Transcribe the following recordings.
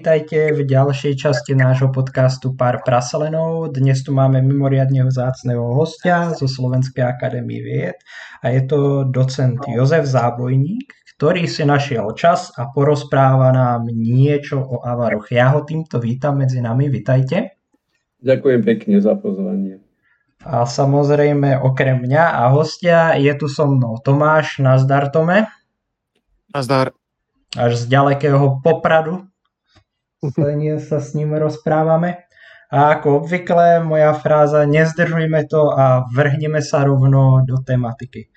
Vitajte v ďalšej časti nášho podcastu Pár praselenov. Dnes tu máme mimoriadne vzácného hostia zo Slovenskej akadémie vied a je to docent Jozef Zábojník, ktorý si našiel čas a porozpráva nám niečo o avaroch. Ja ho týmto vítam medzi nami, vitajte. Ďakujem pekne za pozvanie. A samozrejme, okrem mňa a hostia je tu so mnou Tomáš. Nazdar, Tome. Nazdar až z ďalekého Popradu sa s ním rozprávame. A ako obvykle, moja fráza, nezdržujme to a vrhneme sa rovno do tematiky.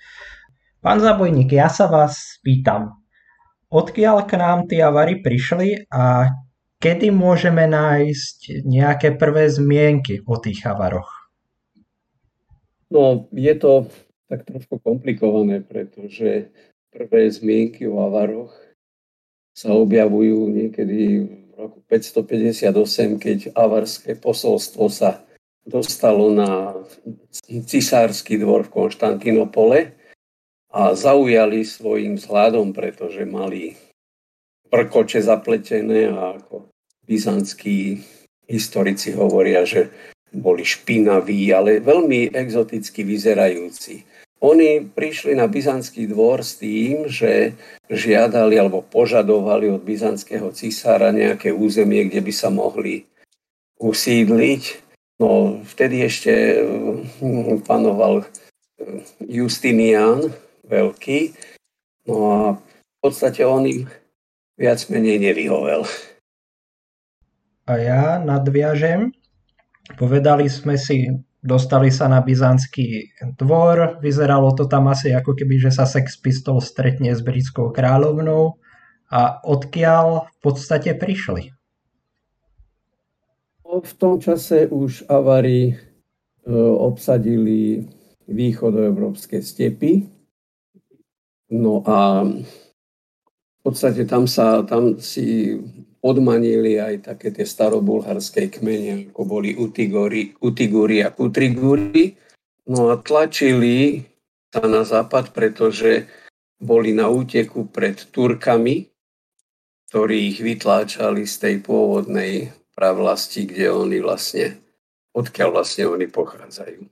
Pán Zabojník, ja sa vás pýtam, odkiaľ k nám tie avary prišli a kedy môžeme nájsť nejaké prvé zmienky o tých avaroch? No, je to tak trošku komplikované, pretože prvé zmienky o avaroch sa objavujú niekedy v roku 558, keď avarské posolstvo sa dostalo na cisársky dvor v Konštantinopole a zaujali svojim vzhľadom, pretože mali prkoče zapletené a ako byzantskí historici hovoria, že boli špinaví, ale veľmi exoticky vyzerajúci. Oni prišli na byzantský dvor s tým, že žiadali alebo požadovali od byzantského cisára nejaké územie, kde by sa mohli usídliť. No, vtedy ešte hm, panoval hm, Justinian veľký. No a v podstate on im viac menej nevyhovel. A ja nadviažem. Povedali sme si dostali sa na byzantský dvor, vyzeralo to tam asi ako keby, že sa Sex Pistol stretne s britskou kráľovnou a odkiaľ v podstate prišli? V tom čase už Avari e, obsadili východoeurópske stepy. No a v podstate tam, sa, tam si odmanili aj také tie starobulharské kmene, ako boli Utiguri, Utiguri a Kutriguri. No a tlačili sa na západ, pretože boli na úteku pred Turkami, ktorí ich vytláčali z tej pôvodnej pravlasti, kde oni vlastne, odkiaľ vlastne oni pochádzajú.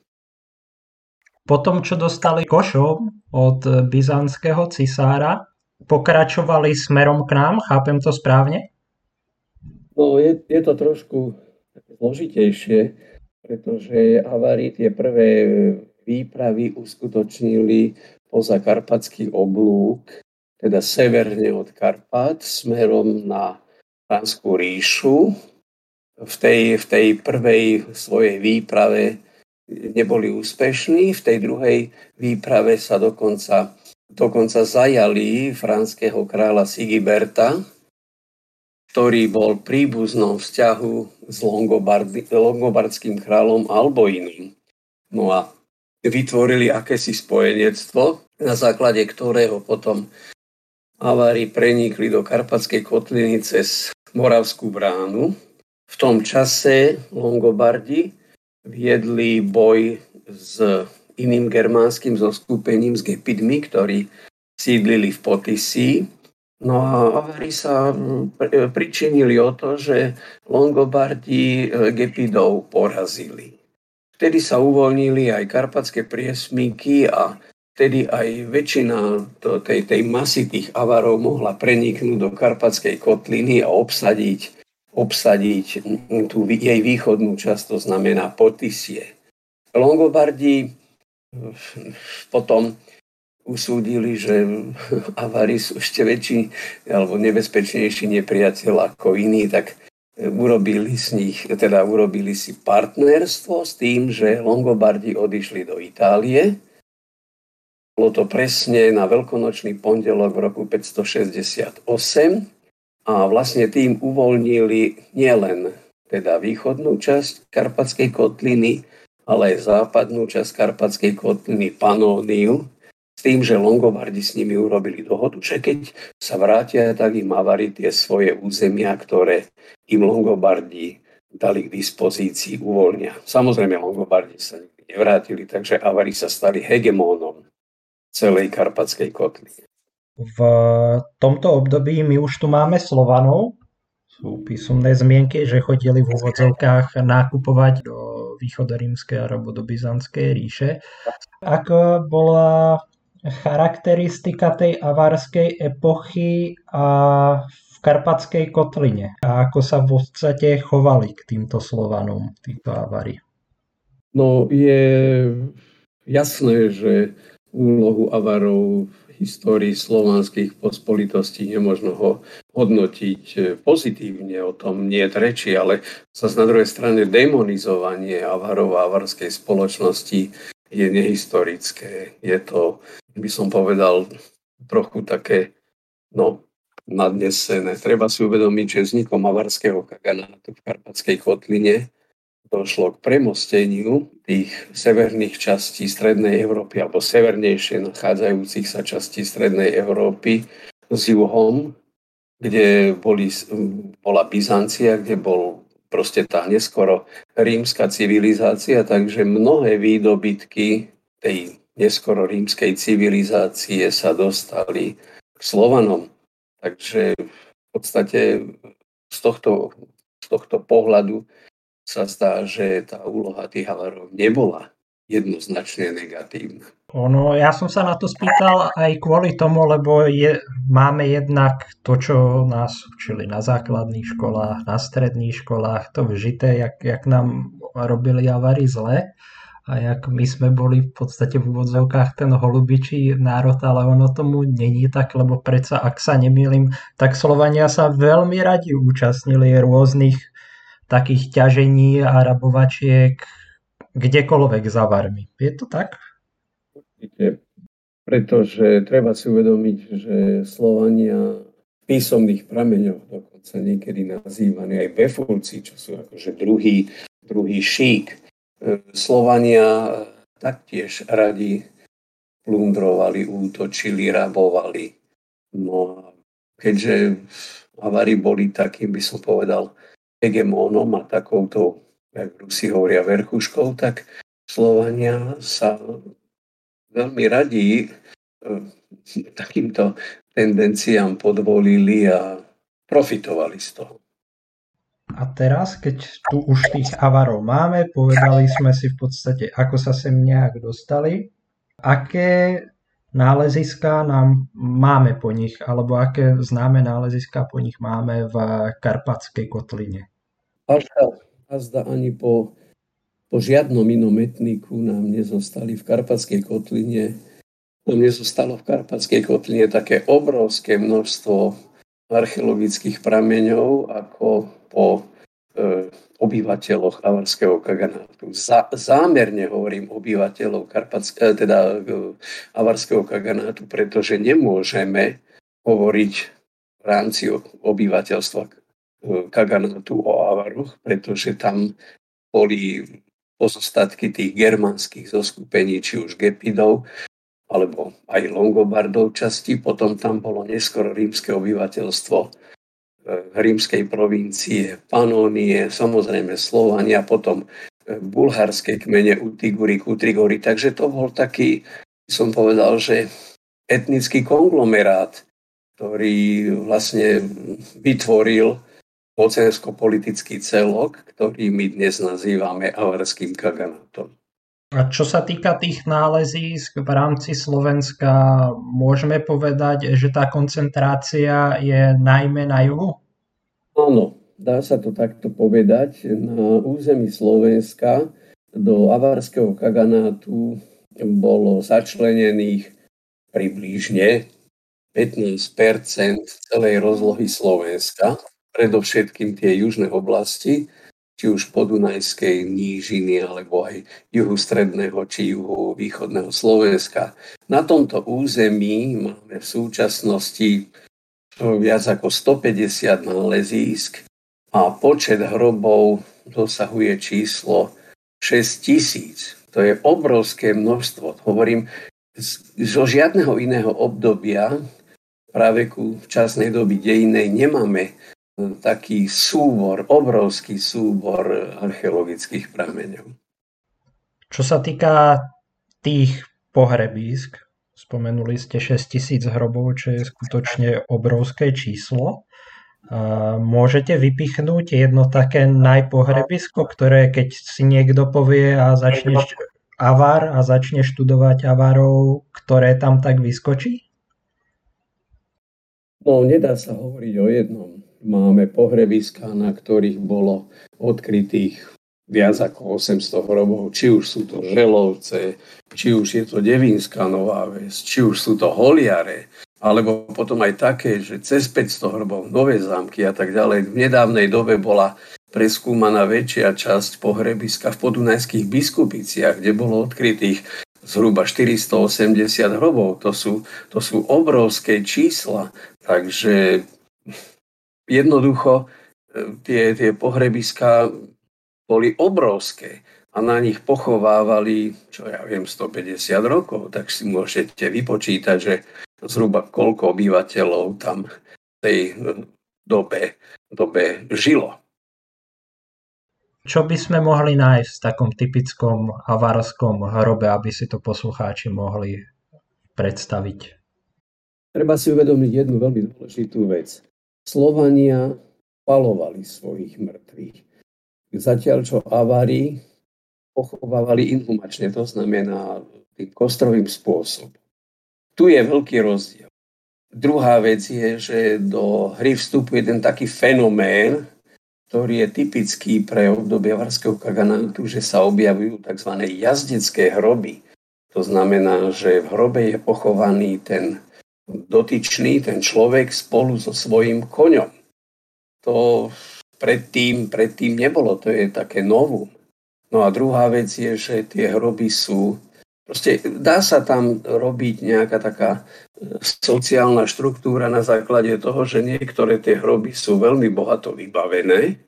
Po tom, čo dostali košom od byzantského cisára, pokračovali smerom k nám, chápem to správne? No, je, je to trošku zložitejšie, pretože Avári tie prvé výpravy uskutočnili poza Karpatský oblúk, teda severne od Karpat, smerom na Pánskú ríšu. V tej, v tej prvej svojej výprave neboli úspešní, v tej druhej výprave sa dokonca, dokonca zajali franského kráľa Sigiberta, ktorý bol príbuznom vzťahu s longobardským kráľom Alboiným. No a vytvorili akési spojenectvo, na základe ktorého potom Avári prenikli do Karpatskej kotliny cez Moravskú bránu. V tom čase Longobardi viedli boj s iným germánskym zoskupením, s Gepidmi, ktorí sídlili v Potisí No a Avari sa mm, pričinili o to, že Longobardi e, Gepidov porazili. Vtedy sa uvoľnili aj karpatské priesmíky a vtedy aj väčšina tej, tej masy tých avarov mohla preniknúť do karpatskej kotliny a obsadiť, obsadiť tú jej východnú časť, to znamená Potisie. Longobardi potom usúdili, že avári sú ešte väčší alebo nebezpečnejší nepriateľ ako iní, tak e, urobili, z nich, teda urobili si partnerstvo s tým, že Longobardi odišli do Itálie. Bolo to presne na veľkonočný pondelok v roku 568 a vlastne tým uvoľnili nielen teda východnú časť Karpatskej kotliny, ale aj západnú časť Karpatskej kotliny Panóniu, tým, že Longobardi s nimi urobili dohodu, že keď sa vrátia, tak im Avari tie svoje územia, ktoré im Longobardi dali k dispozícii, uvoľnia. Samozrejme, Longobardi sa nikdy nevrátili, takže Avari sa stali hegemónom celej karpatskej kotly. V tomto období my už tu máme Slovanov sú písomné zmienky, že chodili v úvodzovkách nakupovať do východorímskej alebo do byzantskej ríše. Ako bola charakteristika tej avarskej epochy a v Karpatskej kotline a ako sa v podstate chovali k týmto Slovanom, títo Avari? No je jasné, že úlohu Avarov histórii slovanských pospolitostí nemožno ho hodnotiť e, pozitívne, o tom nie je reči, ale sa na druhej strane demonizovanie avarov a avarskej spoločnosti je nehistorické. Je to, by som povedal, trochu také no, nadnesené. Treba si uvedomiť, že vznikom avarského kaganátu v Karpatskej kotline došlo k premosteniu tých severných častí Strednej Európy alebo severnejšie nachádzajúcich sa častí Strednej Európy s juhom, kde boli, bola Byzancia, kde bol proste tá neskoro rímska civilizácia, takže mnohé výdobytky tej neskoro rímskej civilizácie sa dostali k Slovanom. Takže v podstate z tohto, z tohto pohľadu sa zdá, že tá úloha tých Havarov nebola jednoznačne negatívna. Ono, ja som sa na to spýtal aj kvôli tomu, lebo je, máme jednak to, čo nás učili na základných školách, na stredných školách, to vžité, jak, jak nám robili avary zle a jak my sme boli v podstate v úvodzovkách ten holubičí národ, ale ono tomu není tak, lebo predsa, ak sa nemýlim, tak Slovania sa veľmi radi účastnili rôznych takých ťažení a rabovačiek kdekoľvek za varmi. Je to tak? Určite. Pretože treba si uvedomiť, že Slovania v písomných prameňoch dokonca niekedy nazývaní aj befulci, čo sú akože druhý, druhý šík. Slovania taktiež radi plundrovali, útočili, rabovali. No a keďže Avari boli takým, by som povedal, hegemónom a takouto, jak Rusi hovoria, verchuškou, tak Slovania sa veľmi radí e, takýmto tendenciám podvolili a profitovali z toho. A teraz, keď tu už tých avarov máme, povedali sme si v podstate, ako sa sem nejak dostali, aké náleziska nám máme po nich, alebo aké známe náleziska po nich máme v Karpatskej kotline. Zda ani po, po žiadnom inom etniku nám nezostali v Karpatskej kotline. Nám nezostalo v Karpatskej kotline také obrovské množstvo archeologických prameňov, ako po e, obyvateľoch Avarského kaganátu. Za, zámerne hovorím obyvateľov Karpatsk- e, teda e, Avarského kaganátu, pretože nemôžeme hovoriť v rámci obyvateľstva Kaganátu o Avaroch, pretože tam boli pozostatky tých germánskych zoskupení, či už Gepidov, alebo aj Longobardov časti. Potom tam bolo neskoro rímske obyvateľstvo e, rímskej provincie, Panónie, samozrejme Slovania, potom e, bulharské kmene Utiguri, Kutrigori. Takže to bol taký, som povedal, že etnický konglomerát, ktorý vlastne vytvoril mocensko-politický celok, ktorý my dnes nazývame avarským kaganátom. A čo sa týka tých nálezísk v rámci Slovenska, môžeme povedať, že tá koncentrácia je najmä na juhu? Áno, dá sa to takto povedať. Na území Slovenska do avarského kaganátu bolo začlenených približne 15% celej rozlohy Slovenska predovšetkým tie južné oblasti, či už podunajskej nížiny, alebo aj juhu stredného či juhu východného Slovenska. Na tomto území máme v súčasnosti viac ako 150 nálezísk a počet hrobov dosahuje číslo 6 tisíc. To je obrovské množstvo. Hovorím, zo žiadneho iného obdobia práve ku včasnej doby dejinej nemáme taký súbor, obrovský súbor archeologických prameňov. Čo sa týka tých pohrebísk, spomenuli ste 6 tisíc hrobov, čo je skutočne obrovské číslo. Môžete vypichnúť jedno také najpohrebisko, ktoré keď si niekto povie a začne avár a začne študovať avárov, ktoré tam tak vyskočí? No, nedá sa hovoriť o jednom. Máme pohrebiska, na ktorých bolo odkrytých viac ako 800 hrobov, či už sú to želovce, či už je to Devínska Nová Ves, či už sú to holiare, alebo potom aj také, že cez 500 hrobov, nové zámky a tak ďalej. V nedávnej dobe bola preskúmaná väčšia časť pohrebiska v podunajských biskupiciach, kde bolo odkrytých zhruba 480 hrobov. To sú, to sú obrovské čísla. Takže jednoducho e, tie, tie pohrebiska boli obrovské a na nich pochovávali, čo ja viem, 150 rokov, tak si môžete vypočítať, že zhruba koľko obyvateľov tam v tej dobe, dobe žilo. Čo by sme mohli nájsť v takom typickom avarskom hrobe, aby si to poslucháči mohli predstaviť? Treba si uvedomiť jednu veľmi dôležitú vec. Slovania palovali svojich mŕtvych. Zatiaľ, čo avári pochovávali inhumačne, to znamená tým kostrovým spôsobom. Tu je veľký rozdiel. Druhá vec je, že do hry vstupuje ten taký fenomén, ktorý je typický pre obdobie varského kaganátu, že sa objavujú tzv. jazdecké hroby. To znamená, že v hrobe je pochovaný ten dotyčný, ten človek spolu so svojím koňom. To predtým, predtým nebolo, to je také novum. No a druhá vec je, že tie hroby sú Proste dá sa tam robiť nejaká taká e, sociálna štruktúra na základe toho, že niektoré tie hroby sú veľmi bohato vybavené,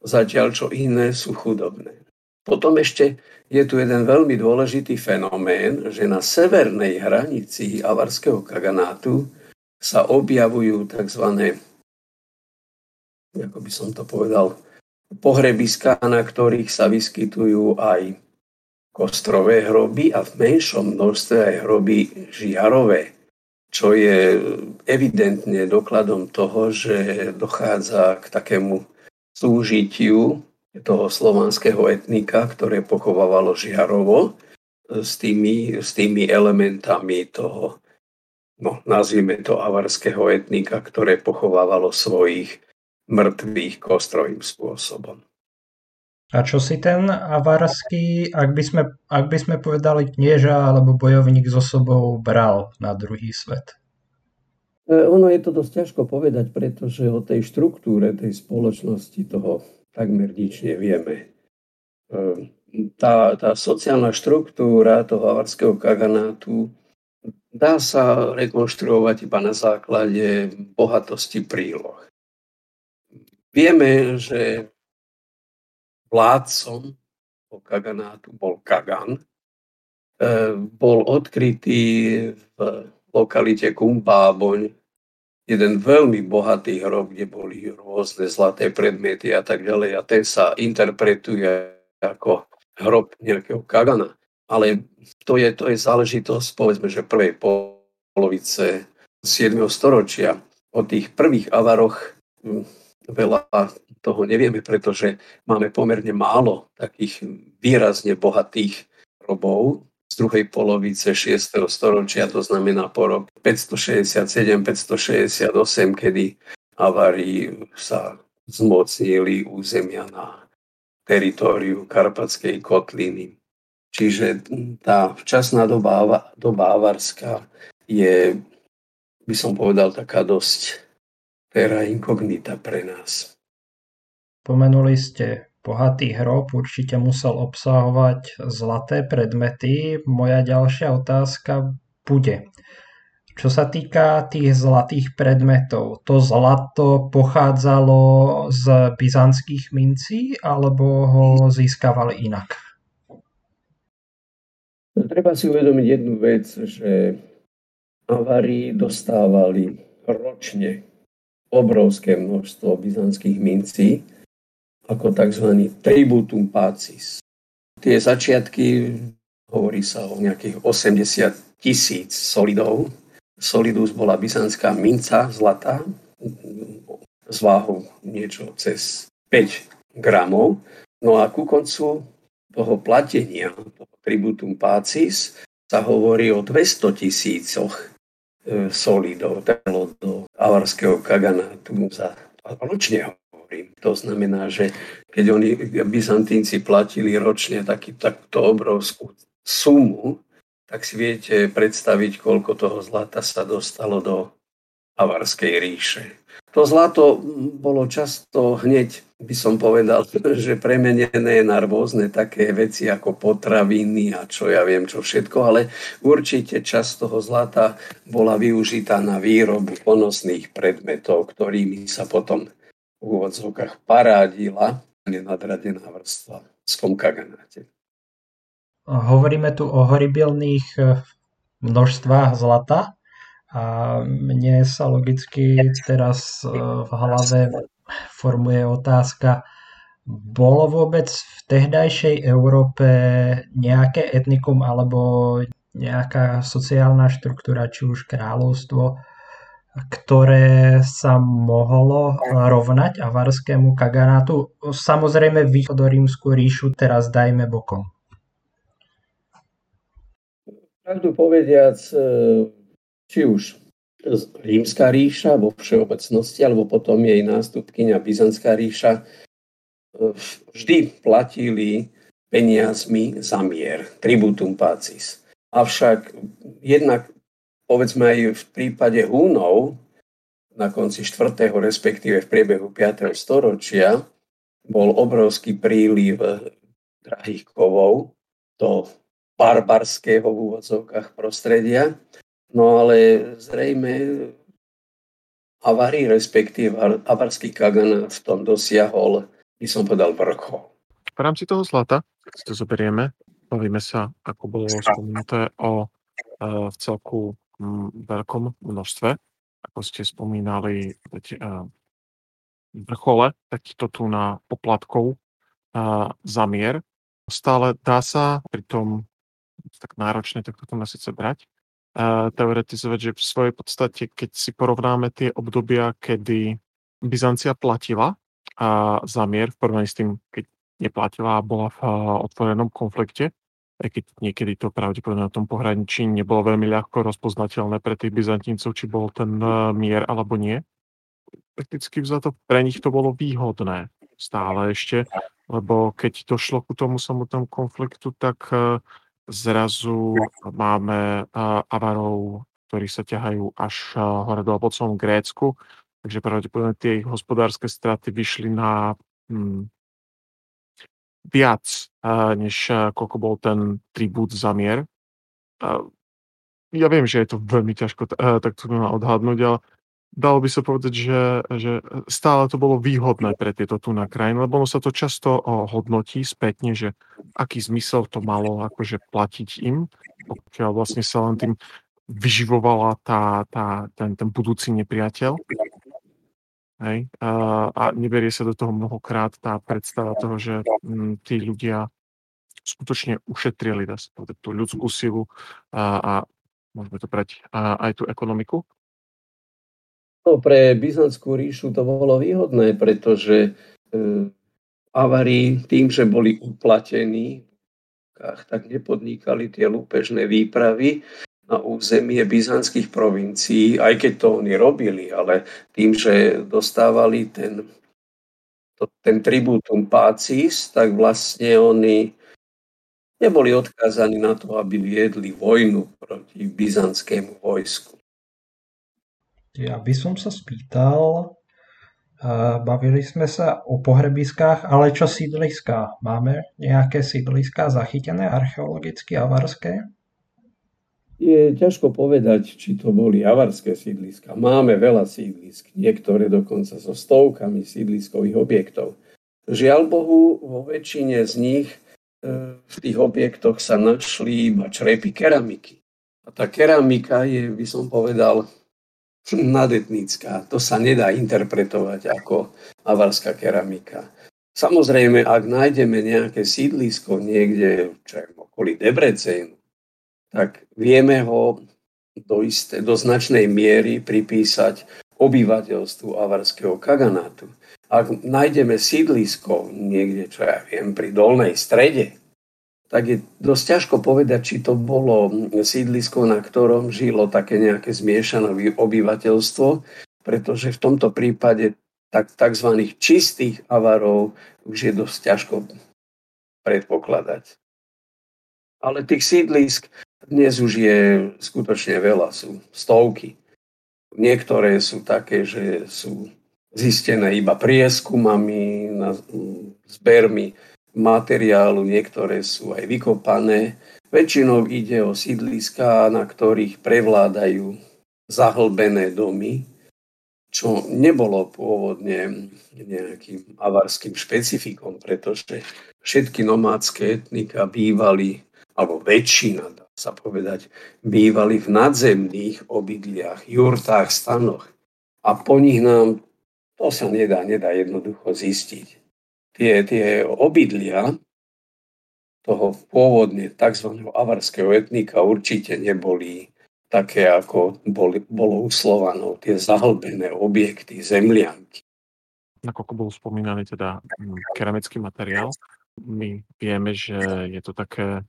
zatiaľ čo iné sú chudobné. Potom ešte je tu jeden veľmi dôležitý fenomén, že na severnej hranici avarského kaganátu sa objavujú tzv. ako by som to povedal, pohrebiská, na ktorých sa vyskytujú aj kostrové hroby a v menšom množstve aj hroby žiarové, čo je evidentne dokladom toho, že dochádza k takému súžitiu toho slovanského etnika, ktoré pochovávalo žiarovo s tými, s tými elementami toho, no nazvime to avarského etnika, ktoré pochovávalo svojich mŕtvych kostrovým spôsobom. A čo si ten avarský, ak by sme, ak by sme povedali knieža alebo bojovník so sobou bral na druhý svet? E, ono je to dosť ťažko povedať, pretože o tej štruktúre tej spoločnosti toho takmer nič nevieme. E, tá, tá sociálna štruktúra toho avarského kaganátu dá sa rekonštruovať iba na základe bohatosti príloh. Vieme, že vládcom Kaganátu bol Kagan. E, bol odkrytý v lokalite Kumpáboň jeden veľmi bohatý hrob, kde boli rôzne zlaté predmety a tak ďalej a ten sa interpretuje ako hrob nejakého Kagana. Ale to je, to je záležitosť, povedzme, že prvej polovice 7. storočia. O tých prvých avaroch hm, veľa toho nevieme, pretože máme pomerne málo takých výrazne bohatých robov druhej polovice 6. storočia, to znamená po rok 567-568, kedy Avári sa zmocnili územia na teritóriu Karpatskej kotliny. Čiže tá včasná doba, doba avarská je, by som povedal, taká dosť terra incognita pre nás. Spomenuli ste bohatý hrob, určite musel obsahovať zlaté predmety. Moja ďalšia otázka bude, čo sa týka tých zlatých predmetov, to zlato pochádzalo z byzantských mincí alebo ho získavali inak? Treba si uvedomiť jednu vec, že Avári dostávali ročne obrovské množstvo byzantských mincí, ako tzv. tributum pacis. Tie začiatky, hovorí sa o nejakých 80 tisíc solidov. Solidus bola byzantská minca, zlatá, z váhu niečo cez 5 gramov. No a ku koncu toho platenia, toho tributum pacis, sa hovorí o 200 tisícoch e, solidov, telo do avarského kaganátu za ročne hovorím. To znamená, že keď oni, Byzantínci platili ročne taký, takto obrovskú sumu, tak si viete predstaviť, koľko toho zlata sa dostalo do Avarskej ríše. To zlato bolo často hneď, by som povedal, že premenené na rôzne také veci ako potraviny a čo ja viem, čo všetko, ale určite časť toho zlata bola využitá na výrobu ponosných predmetov, ktorými sa potom úvodzovkách parádila nenadradená vrstva Skomkaganáte. Hovoríme tu o horibilných eh, množstvách zlata, a mne sa logicky teraz e, v hlave formuje otázka, bolo vôbec v tehdajšej Európe nejaké etnikum alebo nejaká sociálna štruktúra, či už kráľovstvo, ktoré sa mohlo rovnať avarskému kaganátu. Samozrejme východorímsku ríšu teraz dajme bokom. Pravdu povediac, e, či už rímska ríša vo všeobecnosti, alebo potom jej nástupkynia Byzantská ríša, e, vždy platili peniazmi za mier, tributum pacis. Avšak jednak, povedzme aj v prípade Húnov, na konci 4. respektíve v priebehu 5. storočia, bol obrovský príliv drahých kovov do barbarského v úvodzovkách prostredia No ale zrejme Avari, respektíve avarský Kagan v tom dosiahol, by som povedal, vrchol. V rámci toho zlata, keď si to zoberieme, bavíme sa, ako bolo spomínaté, o e, v celku veľkom množstve. Ako ste spomínali, veď, e, vrchole, takýchto tu na poplatkov e, za mier. Stále dá sa pri tom tak náročne takto to síce brať, teoretizovať, že v svojej podstate, keď si porovnáme tie obdobia, kedy Byzancia platila a za mier v porovnaní s tým, keď neplatila a bola v otvorenom konflikte, aj keď niekedy to pravdepodobne na tom pohraničí nebolo veľmi ľahko rozpoznateľné pre tých Byzantíncov, či bol ten e, mier alebo nie. Prakticky vzato pre nich to bolo výhodné stále ešte, lebo keď došlo ku tomu samotnému konfliktu, tak e, Zrazu máme Avarov, ktorí sa ťahajú až hore dole po celom Grécku, takže pravdepodobne tie ich hospodárske straty vyšli na hm, viac, než koľko bol ten tribút za mier. Ja viem, že je to veľmi ťažko takto odhadnúť, ale dalo by sa povedať, že, že stále to bolo výhodné pre tieto tu na krajiny, lebo ono sa to často hodnotí spätne, že aký zmysel to malo akože platiť im, pokiaľ vlastne sa len tým vyživovala tá, tá, ten, ten budúci nepriateľ. Hej? A, a neberie sa do toho mnohokrát tá predstava toho, že m, tí ľudia skutočne ušetrili dá sa povedať, tú ľudskú silu a, a môžeme to brať a, aj tú ekonomiku. No, pre Byzantskú ríšu to bolo výhodné, pretože e, Avari tým, že boli uplatení, tak nepodnikali tie lúpežné výpravy na územie byzantských provincií, aj keď to oni robili, ale tým, že dostávali ten, to, ten tributum pacis, tak vlastne oni neboli odkázaní na to, aby viedli vojnu proti byzantskému vojsku. Ja by som sa spýtal, bavili sme sa o pohrebiskách, ale čo sídliská? Máme nejaké sídliská zachytené archeologicky avarské? Je ťažko povedať, či to boli avarské sídliska. Máme veľa sídlisk, niektoré dokonca so stovkami sídliskových objektov. Žiaľ Bohu, vo väčšine z nich e, v tých objektoch sa našli iba črepy keramiky. A tá keramika je, by som povedal, nadetnícka. To sa nedá interpretovať ako avarská keramika. Samozrejme, ak nájdeme nejaké sídlisko niekde čo v okolí Debrecenu, tak vieme ho do, isté, do značnej miery pripísať obyvateľstvu avarského kaganátu. Ak nájdeme sídlisko niekde, čo ja viem, pri dolnej strede, tak je dosť ťažko povedať, či to bolo sídlisko, na ktorom žilo také nejaké zmiešané obyvateľstvo, pretože v tomto prípade tak, tzv. čistých avarov už je dosť ťažko predpokladať. Ale tých sídlisk dnes už je skutočne veľa, sú stovky. Niektoré sú také, že sú zistené iba prieskumami, na, zbermi materiálu, niektoré sú aj vykopané. Väčšinou ide o sídliska, na ktorých prevládajú zahlbené domy, čo nebolo pôvodne nejakým avarským špecifikom, pretože všetky nomádske etnika bývali, alebo väčšina, sa povedať, bývali v nadzemných obydliach, jurtách, stanoch. A po nich nám to sa nedá, nedá jednoducho zistiť. Tie, tie obydlia toho pôvodne tzv. avarského etnika určite neboli také, ako boli, bolo u tie zahlbené objekty, zemlianky. Nakoľko bol spomínaný teda mm, keramický materiál, my vieme, že je to také,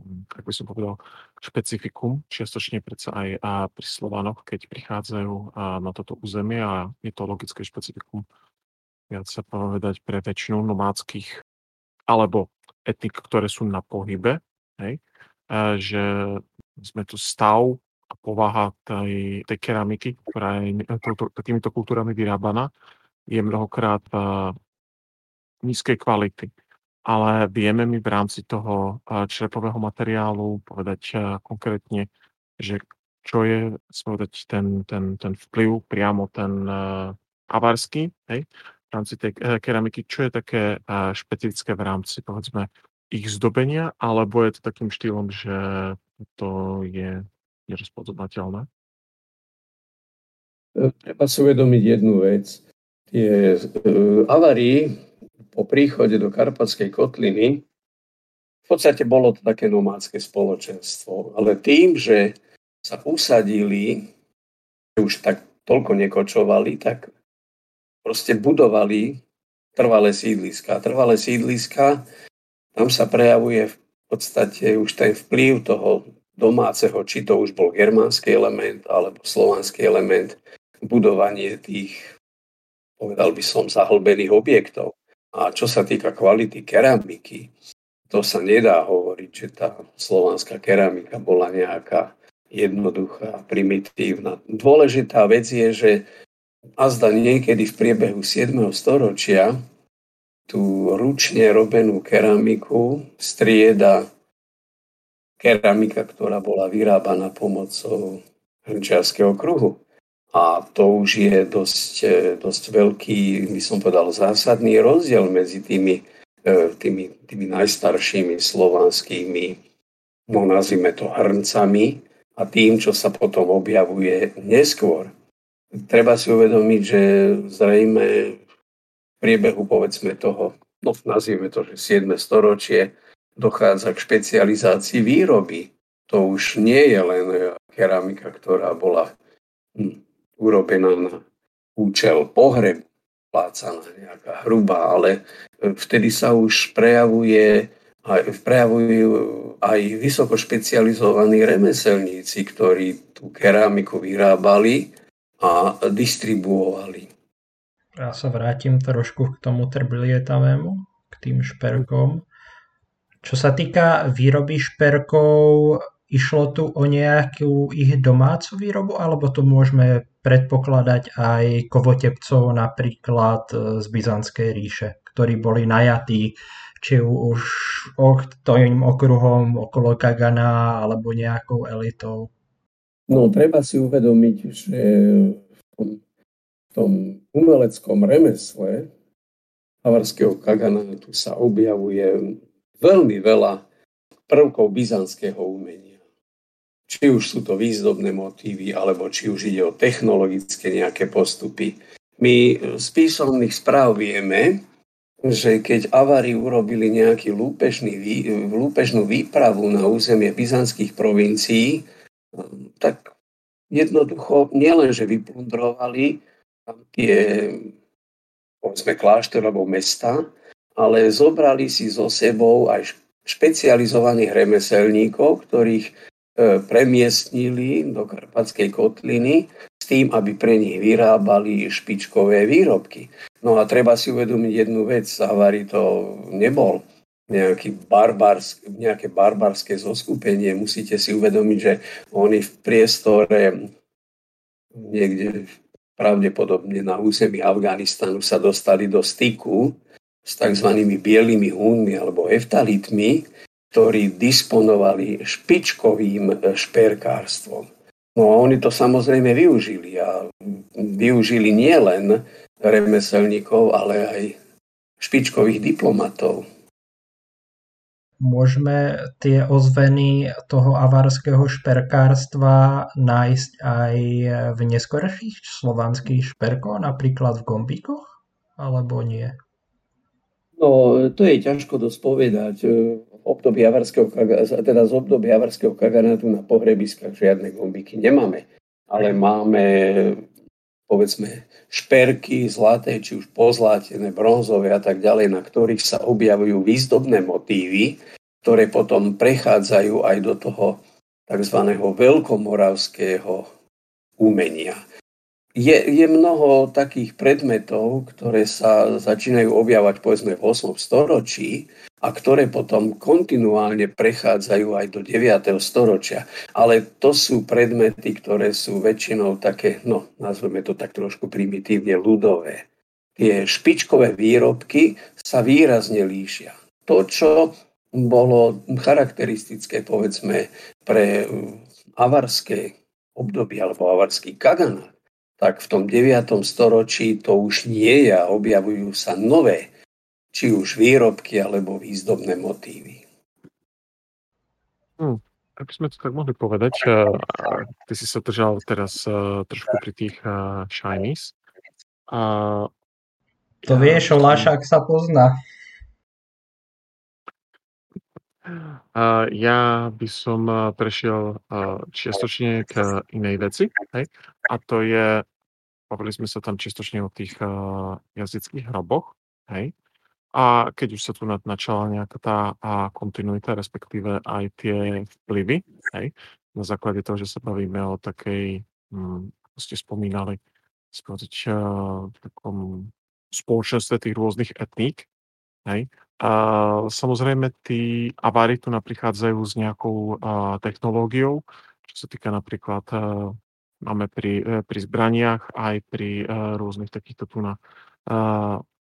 mm, ako by som povedal, špecifikum, čiastočne predsa aj a pri Slovanoch, keď prichádzajú na toto územie a je to logické špecifikum, viac sa povedať pre väčšinu nomádskych alebo etnik, ktoré sú na pohybe, hej, že sme tu stav a povaha tej, tej keramiky, ktorá je takýmito kultúrami vyrábaná, je mnohokrát nízkej kvality. Ale vieme mi v rámci toho uh, črepového materiálu povedať uh, konkrétne, že čo je povedať, ten, ten, ten vplyv, priamo ten uh, avarský, hej, v rámci tej keramiky, čo je také špecifické v rámci, povedzme, ich zdobenia, alebo je to takým štýlom, že to je nerozpoznateľné? Treba si uvedomiť jednu vec. Tie avarii po príchode do Karpatskej kotliny v podstate bolo to také nomádske spoločenstvo. Ale tým, že sa usadili, už tak toľko nekočovali, tak proste budovali trvalé sídliska. Trvalé sídliska, tam sa prejavuje v podstate už ten vplyv toho domáceho, či to už bol germánsky element alebo slovanský element, budovanie tých, povedal by som, zahlbených objektov. A čo sa týka kvality keramiky, to sa nedá hovoriť, že tá slovanská keramika bola nejaká jednoduchá, primitívna. Dôležitá vec je, že azda niekedy v priebehu 7. storočia tú ručne robenú keramiku strieda keramika, ktorá bola vyrábaná pomocou hrnčiarského kruhu. A to už je dosť, e, dosť veľký, by som povedal, zásadný rozdiel medzi tými, e, tými, tými najstaršími slovanskými, no nazvime to hrncami, a tým, čo sa potom objavuje neskôr. Treba si uvedomiť, že zrejme v priebehu, povedzme toho, no nazvime to, že 7. storočie, dochádza k špecializácii výroby. To už nie je len keramika, ktorá bola hm, urobená na účel pohrebu, plácaná nejaká hrubá, ale e, vtedy sa už prejavuje aj, prejavujú aj vysoko špecializovaní remeselníci, ktorí tú keramiku vyrábali a distribuovali. Ja sa vrátim trošku k tomu trblietavému, k tým šperkom. Čo sa týka výroby šperkov, išlo tu o nejakú ich domácu výrobu, alebo to môžeme predpokladať aj kovotepcov napríklad e, z Byzantskej ríše, ktorí boli najatí či už tým okruhom okolo Kagana alebo nejakou elitou? No, treba si uvedomiť, že v tom, umeleckom remesle havarského Kagana tu sa objavuje veľmi veľa prvkov byzantského umenia. Či už sú to výzdobné motívy, alebo či už ide o technologické nejaké postupy. My z písomných správ vieme, že keď Avari urobili nejaký lúpežný, lúpežnú výpravu na územie byzantských provincií, tak jednoducho nielenže vyplundrovali tam tie povedzme kláštor alebo mesta, ale zobrali si so sebou aj špecializovaných remeselníkov, ktorých e, premiestnili do Karpatskej kotliny s tým, aby pre nich vyrábali špičkové výrobky. No a treba si uvedomiť jednu vec, Savary to nebol nejaký barbarsk, nejaké barbarské zoskupenie. Musíte si uvedomiť, že oni v priestore niekde pravdepodobne na území Afganistanu sa dostali do styku s tzv. bielými húnmi alebo eftalitmi, ktorí disponovali špičkovým e, šperkárstvom. No a oni to samozrejme využili a využili nielen remeselníkov, ale aj špičkových diplomatov. Môžeme tie ozveny toho avarského šperkárstva nájsť aj v neskorších slovanských šperkoch, napríklad v gombíkoch, alebo nie? No, to je ťažko dosť povedať. Období avarského, teda z obdobia avarského kaganátu na pohrebiskách žiadne gombiky nemáme. Ale máme, povedzme, šperky zlaté, či už pozlátené, bronzové a tak ďalej, na ktorých sa objavujú výzdobné motívy, ktoré potom prechádzajú aj do toho tzv. veľkomoravského umenia je, je mnoho takých predmetov, ktoré sa začínajú objavať povedzme v 8. storočí a ktoré potom kontinuálne prechádzajú aj do 9. storočia. Ale to sú predmety, ktoré sú väčšinou také, no nazveme to tak trošku primitívne ľudové. Tie špičkové výrobky sa výrazne líšia. To, čo bolo charakteristické povedzme pre avarské obdobie alebo avarský kaganát, tak v tom 9. storočí to už nie je a objavujú sa nové, či už výrobky alebo výzdobné motívy. Hmm, aby sme to tak mohli povedať, uh, ty si sa držal teraz uh, trošku pri tých shinies. Uh, to ja, vieš, Lašák sa pozná. Ja by som prešiel uh, čiastočne k inej veci, hej? a to je, bavili sme sa tam čiastočne o tých jazyckých hroboch, hej? A keď už sa tu načala nejaká tá a kontinuita, respektíve aj tie vplyvy, hej? Na základe toho, že sa bavíme o takej, hm, ako ste spomínali, spovedať, uh, takom spoločenstve tých rôznych etník, hej? Samozrejme, tí avári tu naprichádzajú s nejakou a, technológiou, čo sa týka napríklad, a, máme pri, e, pri zbraniach, aj pri a, e, rôznych takýchto tu na,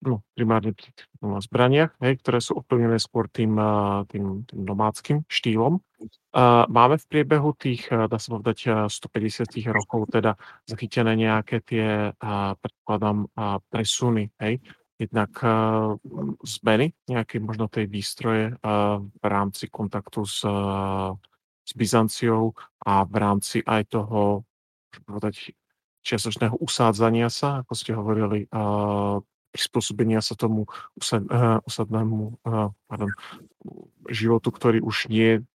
no, primárne pri no, zbraniach, hej, ktoré sú ovplyvnené skôr tým, tým, tým nomádským štýlom. Máme v priebehu tých, dá sa povedať, 150 rokov teda zachytené nejaké tie, predpokladám, presuny, hej, jednak uh, zmeny nejaké možno tej výstroje uh, v rámci kontaktu s, uh, s Byzanciou a v rámci aj toho, povedať, čiastočného usádzania sa, ako ste hovorili, prispôsobenia sa tomu usad, usadnému pardon, životu, ktorý už nie je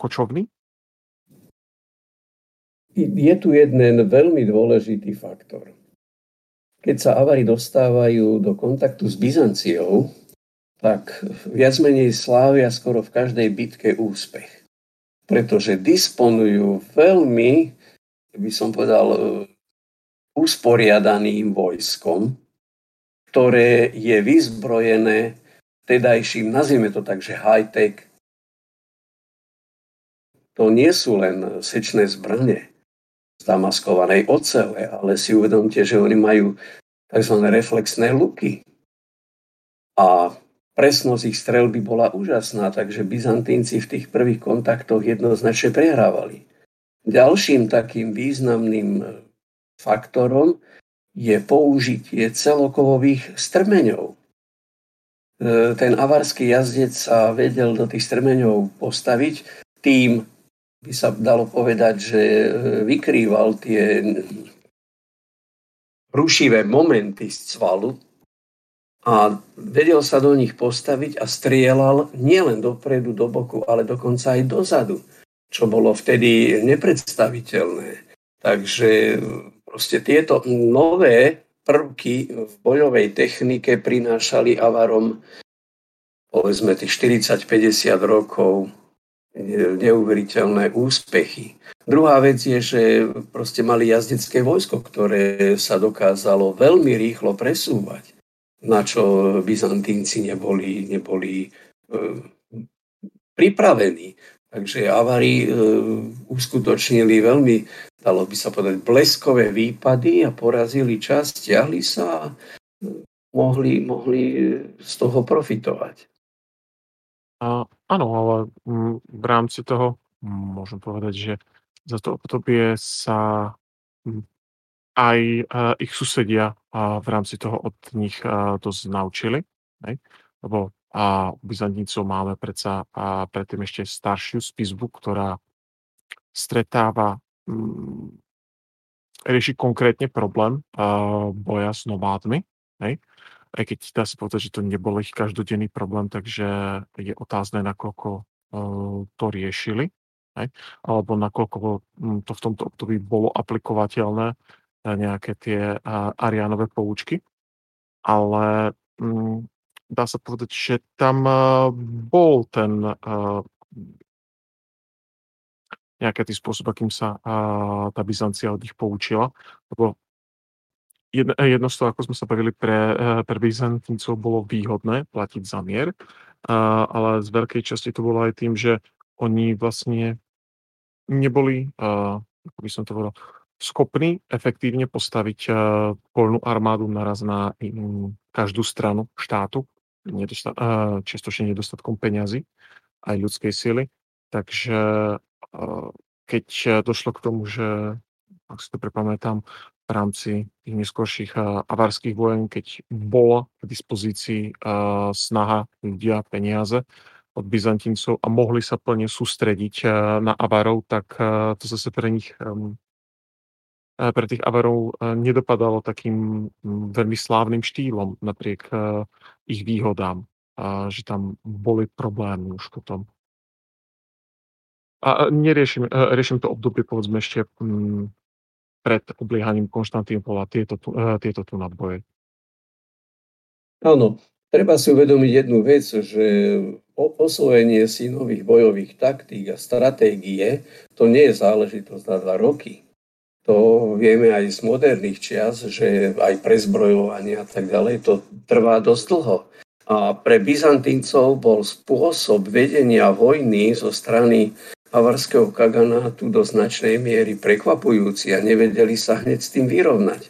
kočovný? Je tu jeden veľmi dôležitý faktor keď sa Avari dostávajú do kontaktu s Byzanciou, tak viac menej slávia skoro v každej bitke úspech. Pretože disponujú veľmi, by som povedal, e, usporiadaným vojskom, ktoré je vyzbrojené tedajším, nazvieme to tak, že high-tech. To nie sú len sečné zbranie, zamaskovanej ocele, ale si uvedomte, že oni majú tzv. reflexné luky. A presnosť ich strelby bola úžasná, takže Byzantínci v tých prvých kontaktoch jednoznačne prehrávali. Ďalším takým významným faktorom je použitie celokovových strmeňov. E, ten avarský jazdec sa vedel do tých strmeňov postaviť tým by sa dalo povedať, že e, vykrýval tie rušivé momenty z cvalu a vedel sa do nich postaviť a strieľal nielen dopredu, do boku, ale dokonca aj dozadu, čo bolo vtedy nepredstaviteľné. Takže proste tieto nové prvky v bojovej technike prinášali avarom povedzme tých 40-50 rokov neuveriteľné úspechy. Druhá vec je, že proste mali jazdecké vojsko, ktoré sa dokázalo veľmi rýchlo presúvať, na čo Byzantínci neboli, neboli e, pripravení. Takže avari e, uskutočnili veľmi, dalo by sa povedať, bleskové výpady a porazili čas, stiahli sa a mohli, mohli z toho profitovať. A, áno, ale mm, v rámci toho môžem povedať, že za to obdobie sa mm, aj uh, ich susedia uh, v rámci toho od nich uh, dosť naučili. Hej? Lebo a u Byzantíncov máme predsa a predtým ešte staršiu spisbu, ktorá stretáva, mm, rieši konkrétne problém boja s nomádmi. Hej? Aj keď dá sa povedať, že to nebol ich každodenný problém, takže je otázne, nakoľko uh, to riešili, hej? alebo nakoľko hm, to v tomto období bolo aplikovateľné na nejaké tie uh, ariánové poučky. Ale um, dá sa povedať, že tam bol ten nejaký tý spôsob, akým sa tá Byzancia od nich poučila, lebo jedno, eh, jedno z toho, ako sme sa bavili, pre, eh, pre Byzantíncov bolo výhodné platiť za mier, ale z veľkej časti to bolo aj tým, že oni vlastne neboli, ako by som to povedal, schopní efektívne postaviť polnú armádu naraz na každú stranu štátu, nedostat, čiastočne nedostatkom peňazí aj ľudskej sily. Takže keď došlo k tomu, že ak si to prepamätám, rámci tých neskôrších avarských vojen, keď bola k dispozícii snaha, ľudia, peniaze od Byzantíncov a mohli sa plne sústrediť na Avarov, tak to zase pre nich pre tých Avarov nedopadalo takým veľmi slávnym štýlom napriek ich výhodám, že tam boli problémy už potom. A neriešim, riešim to obdobie povedzme ešte pred obliehaním Konštantínopola tieto, uh, tieto tu nadboje. Áno, treba si uvedomiť jednu vec, že osvojenie si nových bojových taktík a stratégie to nie je záležitosť na dva roky. To vieme aj z moderných čias, že aj prezbrojovanie a tak ďalej, to trvá dosť dlho. A pre Byzantíncov bol spôsob vedenia vojny zo strany avarského kaganátu do značnej miery prekvapujúci a nevedeli sa hneď s tým vyrovnať.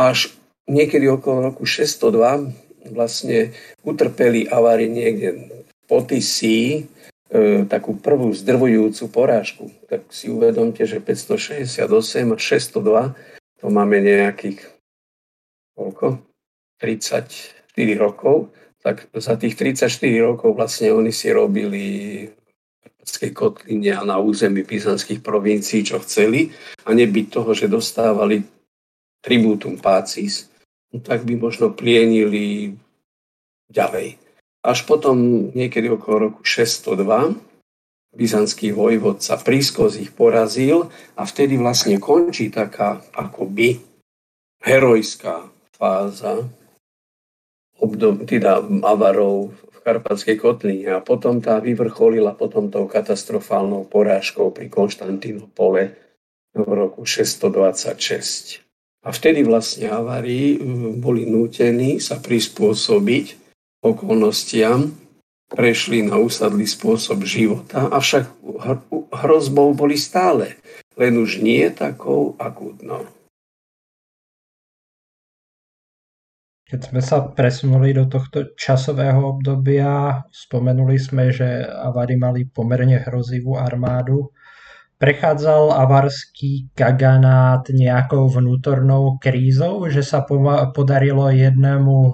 Až niekedy okolo roku 602 vlastne utrpeli avári niekde po Tisí e, takú prvú zdrvujúcu porážku. Tak si uvedomte, že 568 a 602 to máme nejakých koľko? 34 rokov. Tak za tých 34 rokov vlastne oni si robili Karpatskej kotline a na území byzantských provincií, čo chceli, a nebyť toho, že dostávali tribútum pácis, no tak by možno plienili ďalej. Až potom niekedy okolo roku 602 byzantský vojvodca Prískos ich porazil a vtedy vlastne končí taká akoby herojská fáza obdob, teda Avarov Karpatskej kotline a potom tá vyvrcholila potom tou katastrofálnou porážkou pri Konštantínopole v roku 626. A vtedy vlastne Avári mm, boli nútení sa prispôsobiť okolnostiam, prešli na úsadlý spôsob života, avšak hrozbou boli stále, len už nie takou akútnou. Keď sme sa presunuli do tohto časového obdobia, spomenuli sme, že Avari mali pomerne hrozivú armádu. Prechádzal avarský kaganát nejakou vnútornou krízou, že sa podarilo jednému e,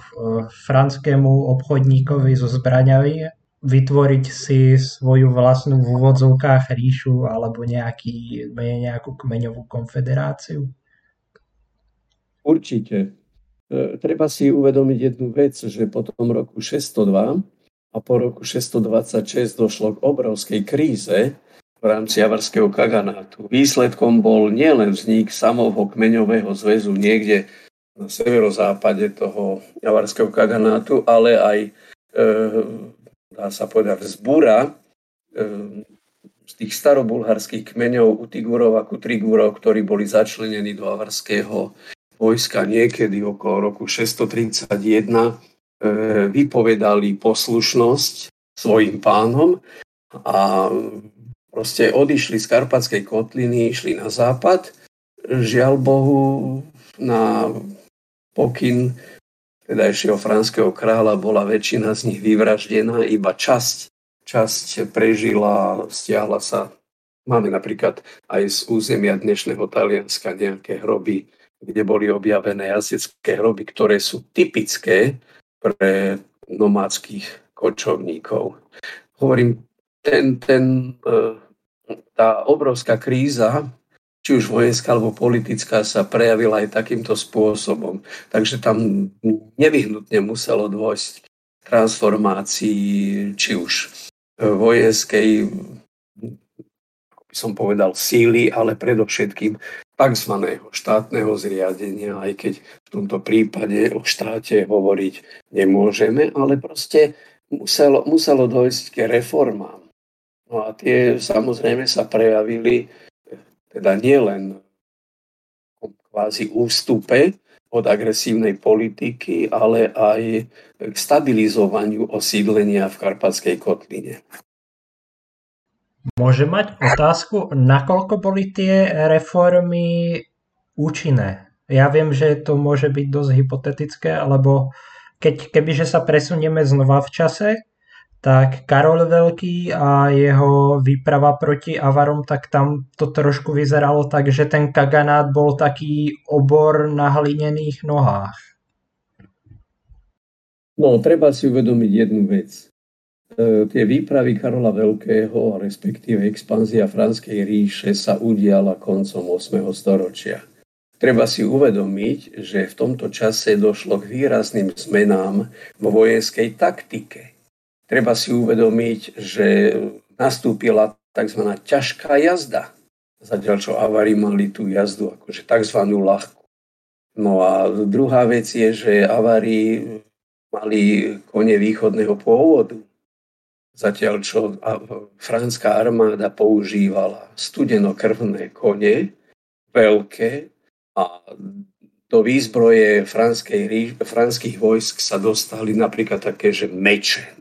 franskému obchodníkovi so zbraňami vytvoriť si svoju vlastnú v úvodzovkách ríšu alebo nejaký, nejakú kmeňovú konfederáciu? Určite. E, treba si uvedomiť jednu vec, že po tom roku 602 a po roku 626 došlo k obrovskej kríze, v rámci Javarského kaganátu. Výsledkom bol nielen vznik samovho kmeňového zväzu niekde na severozápade toho Javarského kaganátu, ale aj, e, dá sa povedať, zbúra e, z tých starobulharských kmeňov Utigurov a Kutrigurov, ktorí boli začlenení do avarského vojska niekedy okolo roku 631, e, vypovedali poslušnosť svojim pánom a proste odišli z Karpatskej kotliny, išli na západ. Žiaľ Bohu, na pokyn tedajšieho franského kráľa bola väčšina z nich vyvraždená, iba časť, časť prežila, stiahla sa. Máme napríklad aj z územia dnešného Talianska nejaké hroby, kde boli objavené jazdecké hroby, ktoré sú typické pre nomádskych kočovníkov. Hovorím, ten, ten, e, tá obrovská kríza, či už vojenská alebo politická, sa prejavila aj takýmto spôsobom. Takže tam nevyhnutne muselo dôjsť transformácii, či už vojenskej, ako by som povedal, síly, ale predovšetkým tzv. štátneho zriadenia, aj keď v tomto prípade o štáte hovoriť nemôžeme, ale proste muselo, muselo dojsť k reformám. No a tie samozrejme sa prejavili teda nielen kvázi ústupe od agresívnej politiky, ale aj k stabilizovaniu osídlenia v Karpatskej kotline. Môže mať otázku, nakoľko boli tie reformy účinné? Ja viem, že to môže byť dosť hypotetické, alebo keď, kebyže sa presunieme znova v čase, tak Karol Veľký a jeho výprava proti Avarom, tak tam to trošku vyzeralo tak, že ten kaganát bol taký obor na hlinených nohách. No, treba si uvedomiť jednu vec. E, tie výpravy Karola Veľkého, respektíve expanzia Franskej ríše sa udiala koncom 8. storočia. Treba si uvedomiť, že v tomto čase došlo k výrazným zmenám vo vojenskej taktike treba si uvedomiť, že nastúpila tzv. ťažká jazda. Zatiaľ, čo avari mali tú jazdu akože tzv. ľahkú. No a druhá vec je, že avari mali kone východného pôvodu. Zatiaľ, čo franská armáda používala studenokrvné kone, veľké, a do výzbroje franských vojsk sa dostali napríklad také, že meče,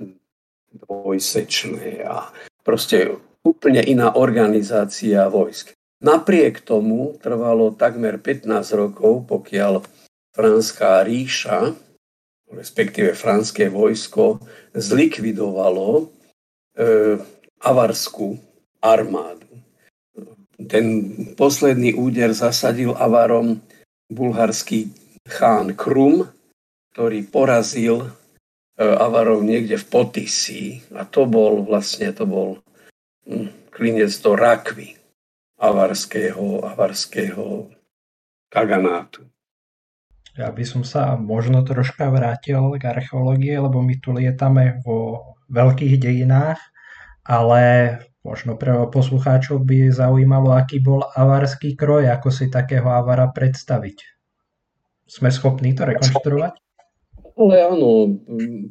dvojsečné a proste úplne iná organizácia vojsk. Napriek tomu trvalo takmer 15 rokov, pokiaľ Franská ríša, respektíve franské vojsko, zlikvidovalo avarskú armádu. Ten posledný úder zasadil avarom bulharský chán Krum, ktorý porazil E, avarov niekde v Potisi a to bol vlastne, to bol hm, klinec do rakvy avarského, avarského kaganátu. Ja by som sa možno troška vrátil k archeológie, lebo my tu lietame vo veľkých dejinách, ale možno pre poslucháčov by zaujímalo, aký bol avarský kroj, ako si takého avara predstaviť. Sme schopní to rekonštruovať? Ale áno,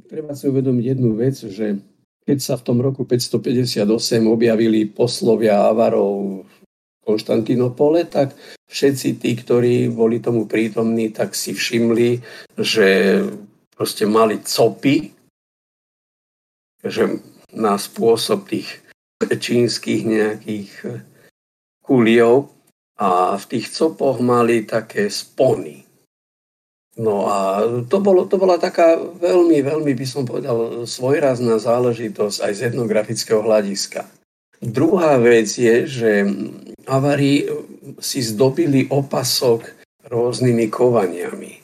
treba si uvedomiť jednu vec, že keď sa v tom roku 558 objavili poslovia Avarov v Konštantinopole, tak všetci tí, ktorí boli tomu prítomní, tak si všimli, že proste mali copy, že na spôsob tých čínskych nejakých kuliov a v tých copoch mali také spony No a to, bolo, to bola taká veľmi, veľmi by som povedal svojrazná záležitosť aj z etnografického hľadiska. Druhá vec je, že avari si zdobili opasok rôznymi kovaniami.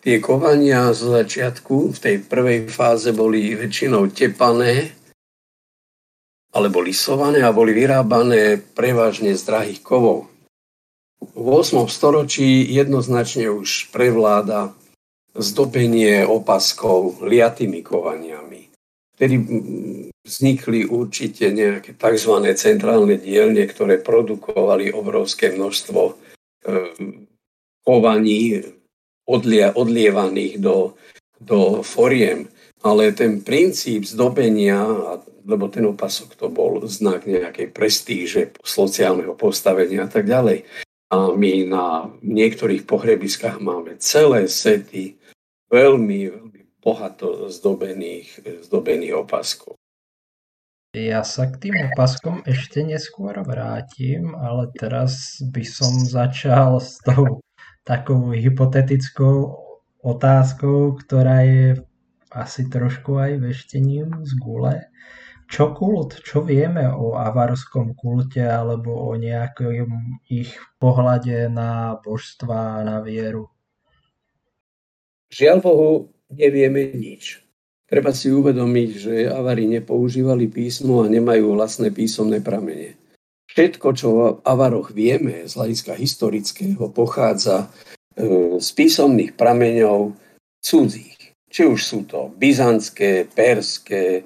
Tie kovania z začiatku v tej prvej fáze boli väčšinou tepané alebo lisované a boli vyrábané prevažne z drahých kovov v 8. storočí jednoznačne už prevláda zdobenie opaskov liatými kovaniami. Vtedy vznikli určite nejaké tzv. centrálne dielne, ktoré produkovali obrovské množstvo kovaní odlie, odlievaných do, do foriem. Ale ten princíp zdobenia, lebo ten opasok to bol znak nejakej prestíže, sociálneho postavenia a tak ďalej. A my na niektorých pohrebiskách máme celé sety veľmi, veľmi bohato zdobených, zdobených opaskov. Ja sa k tým opaskom ešte neskôr vrátim, ale teraz by som začal s tou takou hypotetickou otázkou, ktorá je asi trošku aj veštením z gule. Čo kult? Čo vieme o avarskom kulte alebo o nejakom ich pohľade na božstva, na vieru? Žiaľ Bohu, nevieme nič. Treba si uvedomiť, že Avari nepoužívali písmo a nemajú vlastné písomné pramene. Všetko, čo v Avaroch vieme z hľadiska historického, pochádza e, z písomných prameňov cudzích. Či už sú to byzantské, perské,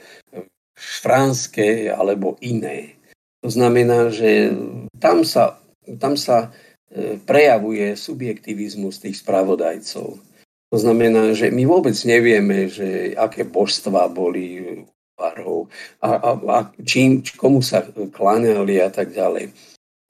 franské alebo iné. To znamená, že tam sa, tam sa e, prejavuje subjektivizmus tých spravodajcov. To znamená, že my vôbec nevieme, že aké božstva boli varov a, a, a čím, komu sa kláňali a tak ďalej.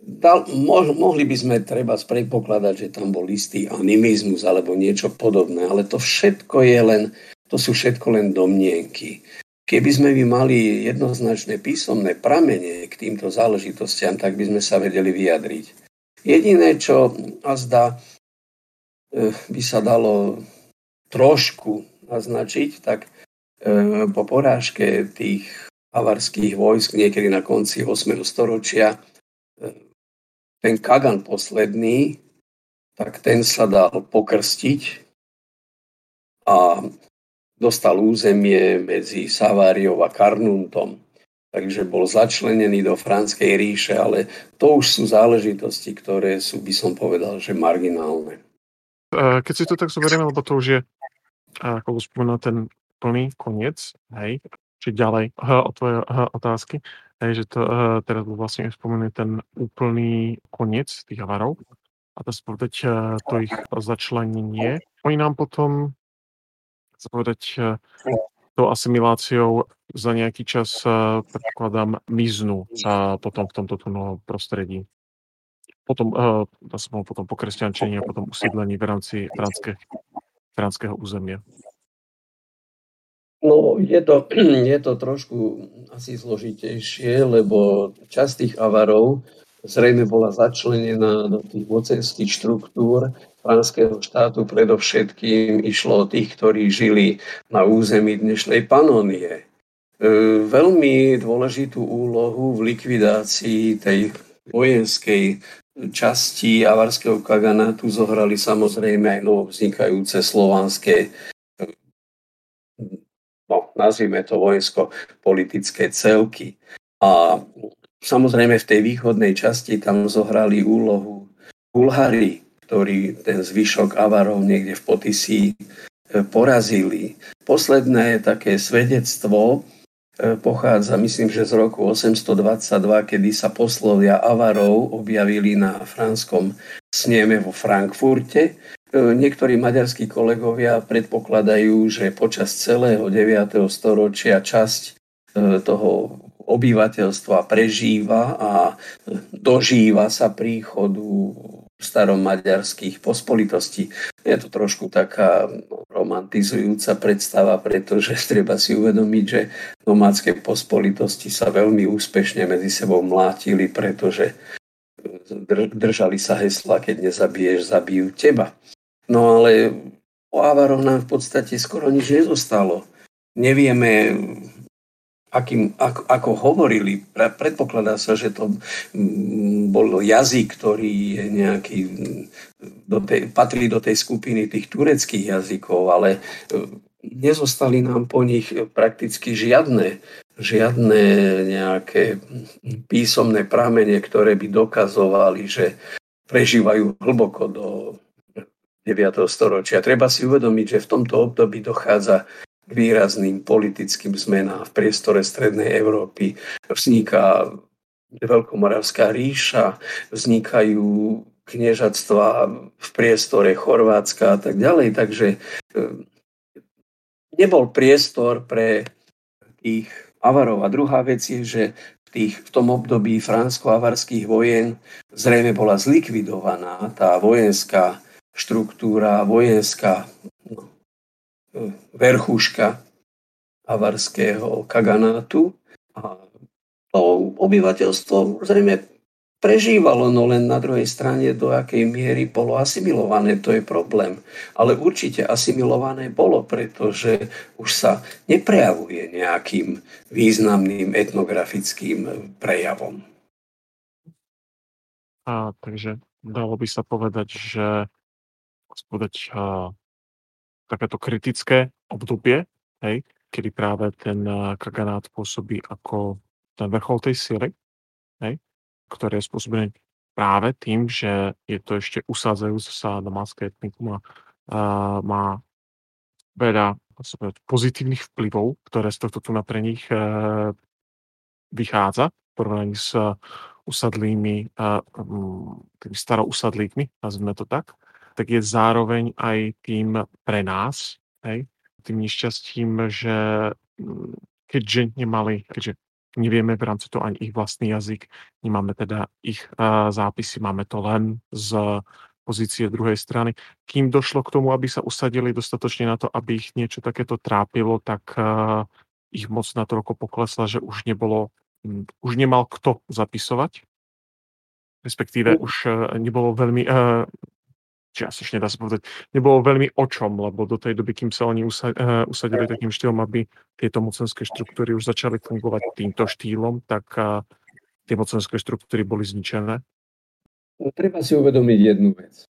Dal, mo, mohli by sme treba predpokladať, že tam bol istý animizmus alebo niečo podobné, ale to všetko je len, to sú všetko len domnienky. Keby sme by mali jednoznačné písomné pramene k týmto záležitostiam, tak by sme sa vedeli vyjadriť. Jediné, čo azda e, by sa dalo trošku naznačiť, tak po porážke tých avarských vojsk niekedy na konci 8. storočia e, ten Kagan posledný, tak ten sa dal pokrstiť a dostal územie medzi Saváriou a Karnuntom. Takže bol začlenený do Franskej ríše, ale to už sú záležitosti, ktoré sú, by som povedal, že marginálne. E, keď si to tak zoberieme, lebo to už je, ako už spomenul ten plný koniec, hej, či ďalej od tvojej uh, otázky, hej, že to, teraz vlastne spomenutý ten úplný koniec tých avarov a to povedať to ich začlenenie. Oni nám potom, sa povedať, tou asimiláciou za nejaký čas, predpokladám, miznú uh, potom v tomto novom prostredí. Potom, uh, potom po kresťančení a potom usídlení v rámci franského územia. No, je to, je to trošku asi zložitejšie, lebo časť tých avarov zrejme bola začlenená do tých mocenských štruktúr franského štátu. Predovšetkým išlo o tých, ktorí žili na území dnešnej Panónie. E, veľmi dôležitú úlohu v likvidácii tej vojenskej časti avarského kaganátu zohrali samozrejme aj novovznikajúce slovanské no, nazvime to vojensko-politické celky. A samozrejme v tej východnej časti tam zohrali úlohu Bulhári, ktorí ten zvyšok Avarov niekde v Potisí e, porazili. Posledné také svedectvo e, pochádza, myslím, že z roku 822, kedy sa poslovia Avarov objavili na franskom sneme vo Frankfurte niektorí maďarskí kolegovia predpokladajú, že počas celého 9. storočia časť e, toho obyvateľstva prežíva a dožíva sa príchodu starom maďarských pospolitostí. Je to trošku taká romantizujúca predstava, pretože treba si uvedomiť, že nomádske pospolitosti sa veľmi úspešne medzi sebou mlátili, pretože držali sa hesla, keď nezabiješ, zabijú teba. No ale o Avaroch nám v podstate skoro nič nezostalo. Nevieme, akým, ako, ako hovorili. Predpokladá sa, že to mm, bol jazyk, ktorý je nejaký, do tej, patrí do tej skupiny tých tureckých jazykov, ale e, nezostali nám po nich prakticky žiadne, žiadne nejaké písomné pramene, ktoré by dokazovali, že prežívajú hlboko do 9. storočia. Treba si uvedomiť, že v tomto období dochádza výrazným politickým zmenám v priestore Strednej Európy. Vzniká Veľkomoravská ríša, vznikajú kniežatstva v priestore Chorvátska a tak ďalej. Takže e, nebol priestor pre tých avarov. A druhá vec je, že v, tých, v tom období fransko-avarských vojen zrejme bola zlikvidovaná tá vojenská štruktúra, vojenská no, e, verchuška avarského kaganátu a to obyvateľstvo zrejme prežívalo, no len na druhej strane do akej miery bolo asimilované, to je problém. Ale určite asimilované bolo, pretože už sa neprejavuje nejakým významným etnografickým prejavom. A, takže dalo by sa povedať, že povedať, takéto kritické obdobie, hej, kedy práve ten kaganát pôsobí ako ten vrchol tej sily, hej, ktoré je spôsobené práve tým, že je to ešte usádzajúce sa domácké etnikum a, a má veľa pozitívnych vplyvov, ktoré z tohto tu pre nich e, vychádza v porovnaní s usadlými, e, tými starousadlíkmi, nazvime to tak, tak je zároveň aj tým pre nás, hej, tým nešťastím, že keďže nemali, keďže nevieme v rámci toho ani ich vlastný jazyk, nemáme teda ich uh, zápisy, máme to len z pozície druhej strany. Kým došlo k tomu, aby sa usadili dostatočne na to, aby ich niečo takéto trápilo, tak uh, ich moc natoľko poklesla, že už nebolo, um, už nemal kto zapisovať. Respektíve už uh, nebolo veľmi čiastočne dá sa povedať, nebolo veľmi o čom, lebo do tej doby, kým sa oni uh, usadili takým štýlom, aby tieto mocenské štruktúry už začali fungovať týmto štýlom, tak uh, tie mocenské štruktúry boli zničené? No, treba si uvedomiť jednu vec.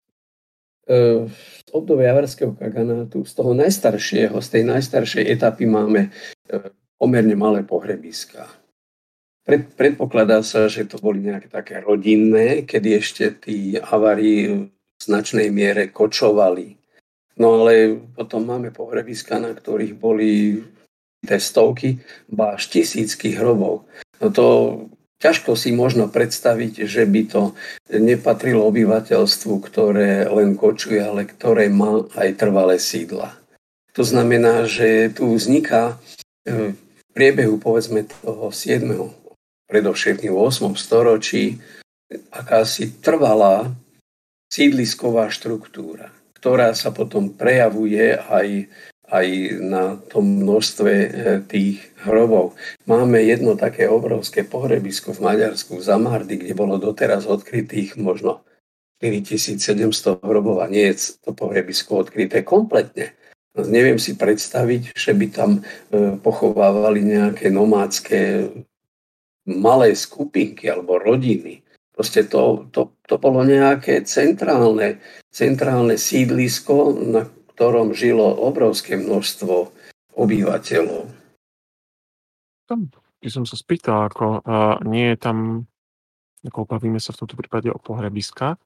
Uh, z obdobia Avarského kaganátu, z toho najstaršieho, z tej najstaršej etapy máme uh, pomerne malé pohrebiska. Pred, predpokladá sa, že to boli nejaké také rodinné, kedy ešte tí Avari značnej miere kočovali. No ale potom máme pohrebiska, na ktorých boli testovky, ba až tisícky hrobov. No to ťažko si možno predstaviť, že by to nepatrilo obyvateľstvu, ktoré len kočuje, ale ktoré má aj trvalé sídla. To znamená, že tu vzniká e, v priebehu povedzme toho 7. predovšetkým 8. storočí akási trvalá sídlisková štruktúra, ktorá sa potom prejavuje aj, aj na tom množstve e, tých hrobov. Máme jedno také obrovské pohrebisko v Maďarsku, v Zamardy, kde bolo doteraz odkrytých možno 4700 hrobov a nie je to pohrebisko odkryté kompletne. Neviem si predstaviť, že by tam e, pochovávali nejaké nomádske malé skupinky alebo rodiny. Proste to, to, to bolo nejaké centrálne, centrálne sídlisko, na ktorom žilo obrovské množstvo obyvateľov. Tam by som sa spýtal, ako uh, nie je tam, ako bavíme sa v tomto prípade o pohrebiskách,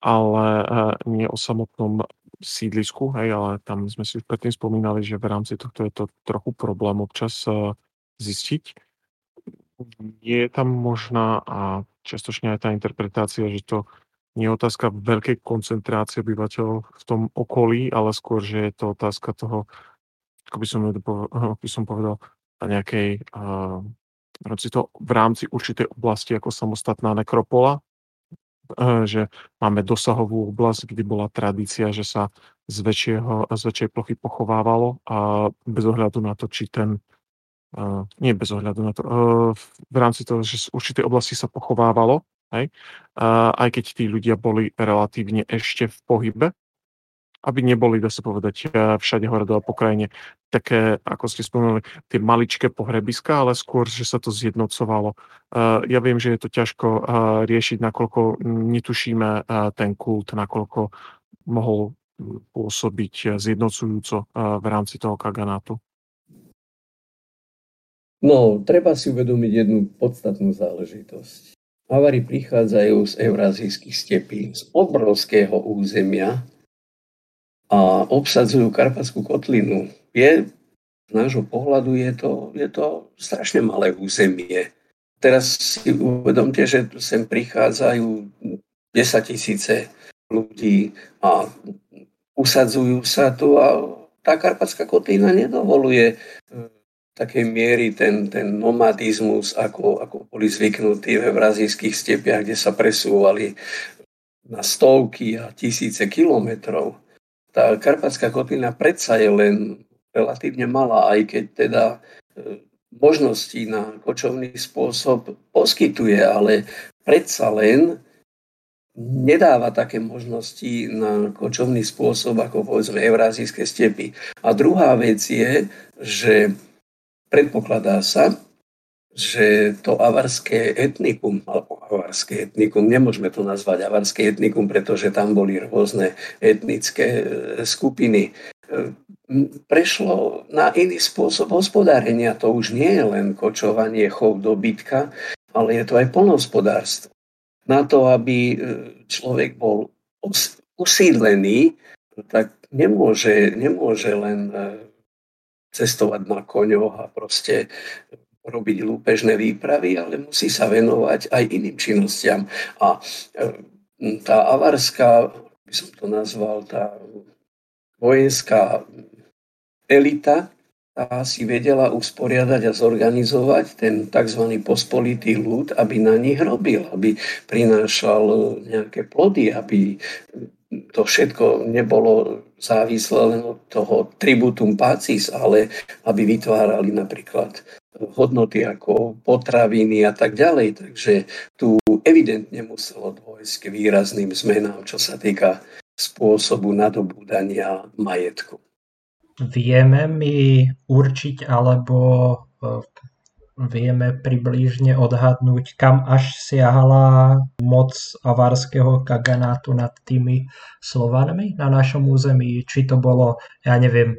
ale uh, nie o samotnom sídlisku, hej, ale tam sme si už predtým spomínali, že v rámci tohto je to trochu problém občas uh, zistiť. Je tam možná a čiastočne aj tá interpretácia, že to nie je otázka veľkej koncentrácie obyvateľov v tom okolí, ale skôr, že je to otázka toho, ako by som, by som povedal, nejakej uh, to, v rámci určitej oblasti ako samostatná nekropola, že máme dosahovú oblasť, kde bola tradícia, že sa z, väčšieho, z väčšej plochy pochovávalo a bez ohľadu na to, či ten Uh, nie bez ohľadu na to, uh, v rámci toho, že z určitej oblasti sa pochovávalo, hej, uh, aj keď tí ľudia boli relatívne ešte v pohybe, aby neboli, dá sa povedať, všade hore dole po také, ako ste spomenuli, tie maličké pohrebiska, ale skôr, že sa to zjednocovalo. Ja viem, že je to ťažko riešiť, nakoľko netušíme ten kult, nakoľko mohol pôsobiť zjednocujúco v rámci toho kaganátu. No, treba si uvedomiť jednu podstatnú záležitosť. Avari prichádzajú z eurázijských stepí, z obrovského územia a obsadzujú Karpatskú kotlinu. Je z nášho pohľadu je to, je to strašne malé územie. Teraz si uvedomte, že sem prichádzajú 10 tisíce ľudí a usadzujú sa tu a tá Karpatská kotlina nedovoluje takej miery ten, ten nomadizmus, ako, ako boli zvyknutí v brazílských stepiach, kde sa presúvali na stovky a tisíce kilometrov. Tá Karpatská kotlina predsa je len relatívne malá, aj keď teda e, možností na kočovný spôsob poskytuje, ale predsa len nedáva také možnosti na kočovný spôsob ako povedzme eurázijské stepy. A druhá vec je, že Predpokladá sa, že to avarské etnikum, alebo avarské etnikum, nemôžeme to nazvať avarské etnikum, pretože tam boli rôzne etnické e, skupiny, e, prešlo na iný spôsob hospodárenia. To už nie je len kočovanie, chov dobytka, ale je to aj polnohospodárstvo. Na to, aby e, človek bol usídlený, tak nemôže, nemôže len cestovať na koňoch a proste robiť lúpežné výpravy, ale musí sa venovať aj iným činnostiam. A e, tá avarská, by som to nazval, tá vojenská elita, tá si vedela usporiadať a zorganizovať ten tzv. pospolitý ľud, aby na nich robil, aby prinášal nejaké plody, aby to všetko nebolo závislé len od toho tributum pacis, ale aby vytvárali napríklad hodnoty ako potraviny a tak ďalej. Takže tu evidentne muselo dôjsť k výrazným zmenám, čo sa týka spôsobu nadobúdania majetku. Vieme mi určiť alebo e, vieme približne odhadnúť, kam až siahala moc avarského kaganátu nad tými Slovanmi na našom území. Či to bolo, ja neviem,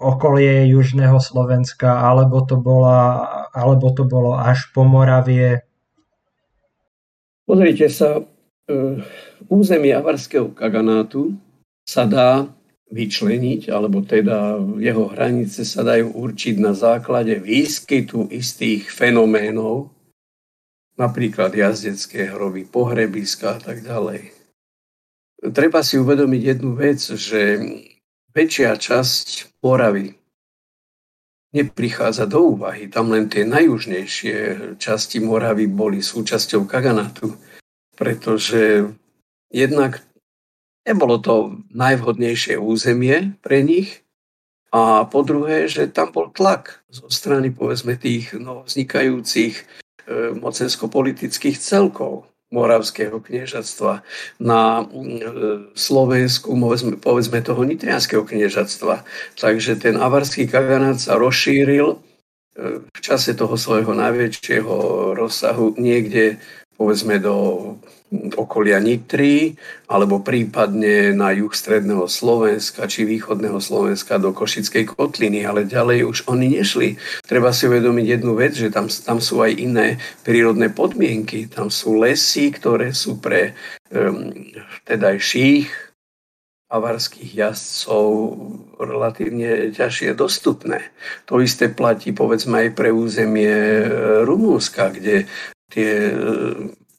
okolie južného Slovenska, alebo to, bola, alebo to bolo až po Moravie. Pozrite sa, e, územie avarského kaganátu sa dá vyčleniť, alebo teda jeho hranice sa dajú určiť na základe výskytu istých fenoménov, napríklad jazdecké hroby, pohrebiska a tak ďalej. Treba si uvedomiť jednu vec, že väčšia časť Moravy neprichádza do úvahy. Tam len tie najjužnejšie časti Moravy boli súčasťou Kaganátu, pretože jednak Nebolo to najvhodnejšie územie pre nich a po druhé, že tam bol tlak zo strany povedzme tých novoznikajúcich e, mocensko-politických celkov Moravského kniežatstva na e, Slovensku, povedzme, povedzme toho Nitrianského kniežatstva. Takže ten avarský kaganát sa rozšíril e, v čase toho svojho najväčšieho rozsahu niekde povedzme do okolia Nitry, alebo prípadne na juh stredného Slovenska či východného Slovenska do Košickej kotliny, ale ďalej už oni nešli. Treba si uvedomiť jednu vec, že tam, tam sú aj iné prírodné podmienky. Tam sú lesy, ktoré sú pre um, vtedajších avarských jazdcov relatívne ťažšie dostupné. To isté platí povedzme aj pre územie e, Rumúnska, kde tie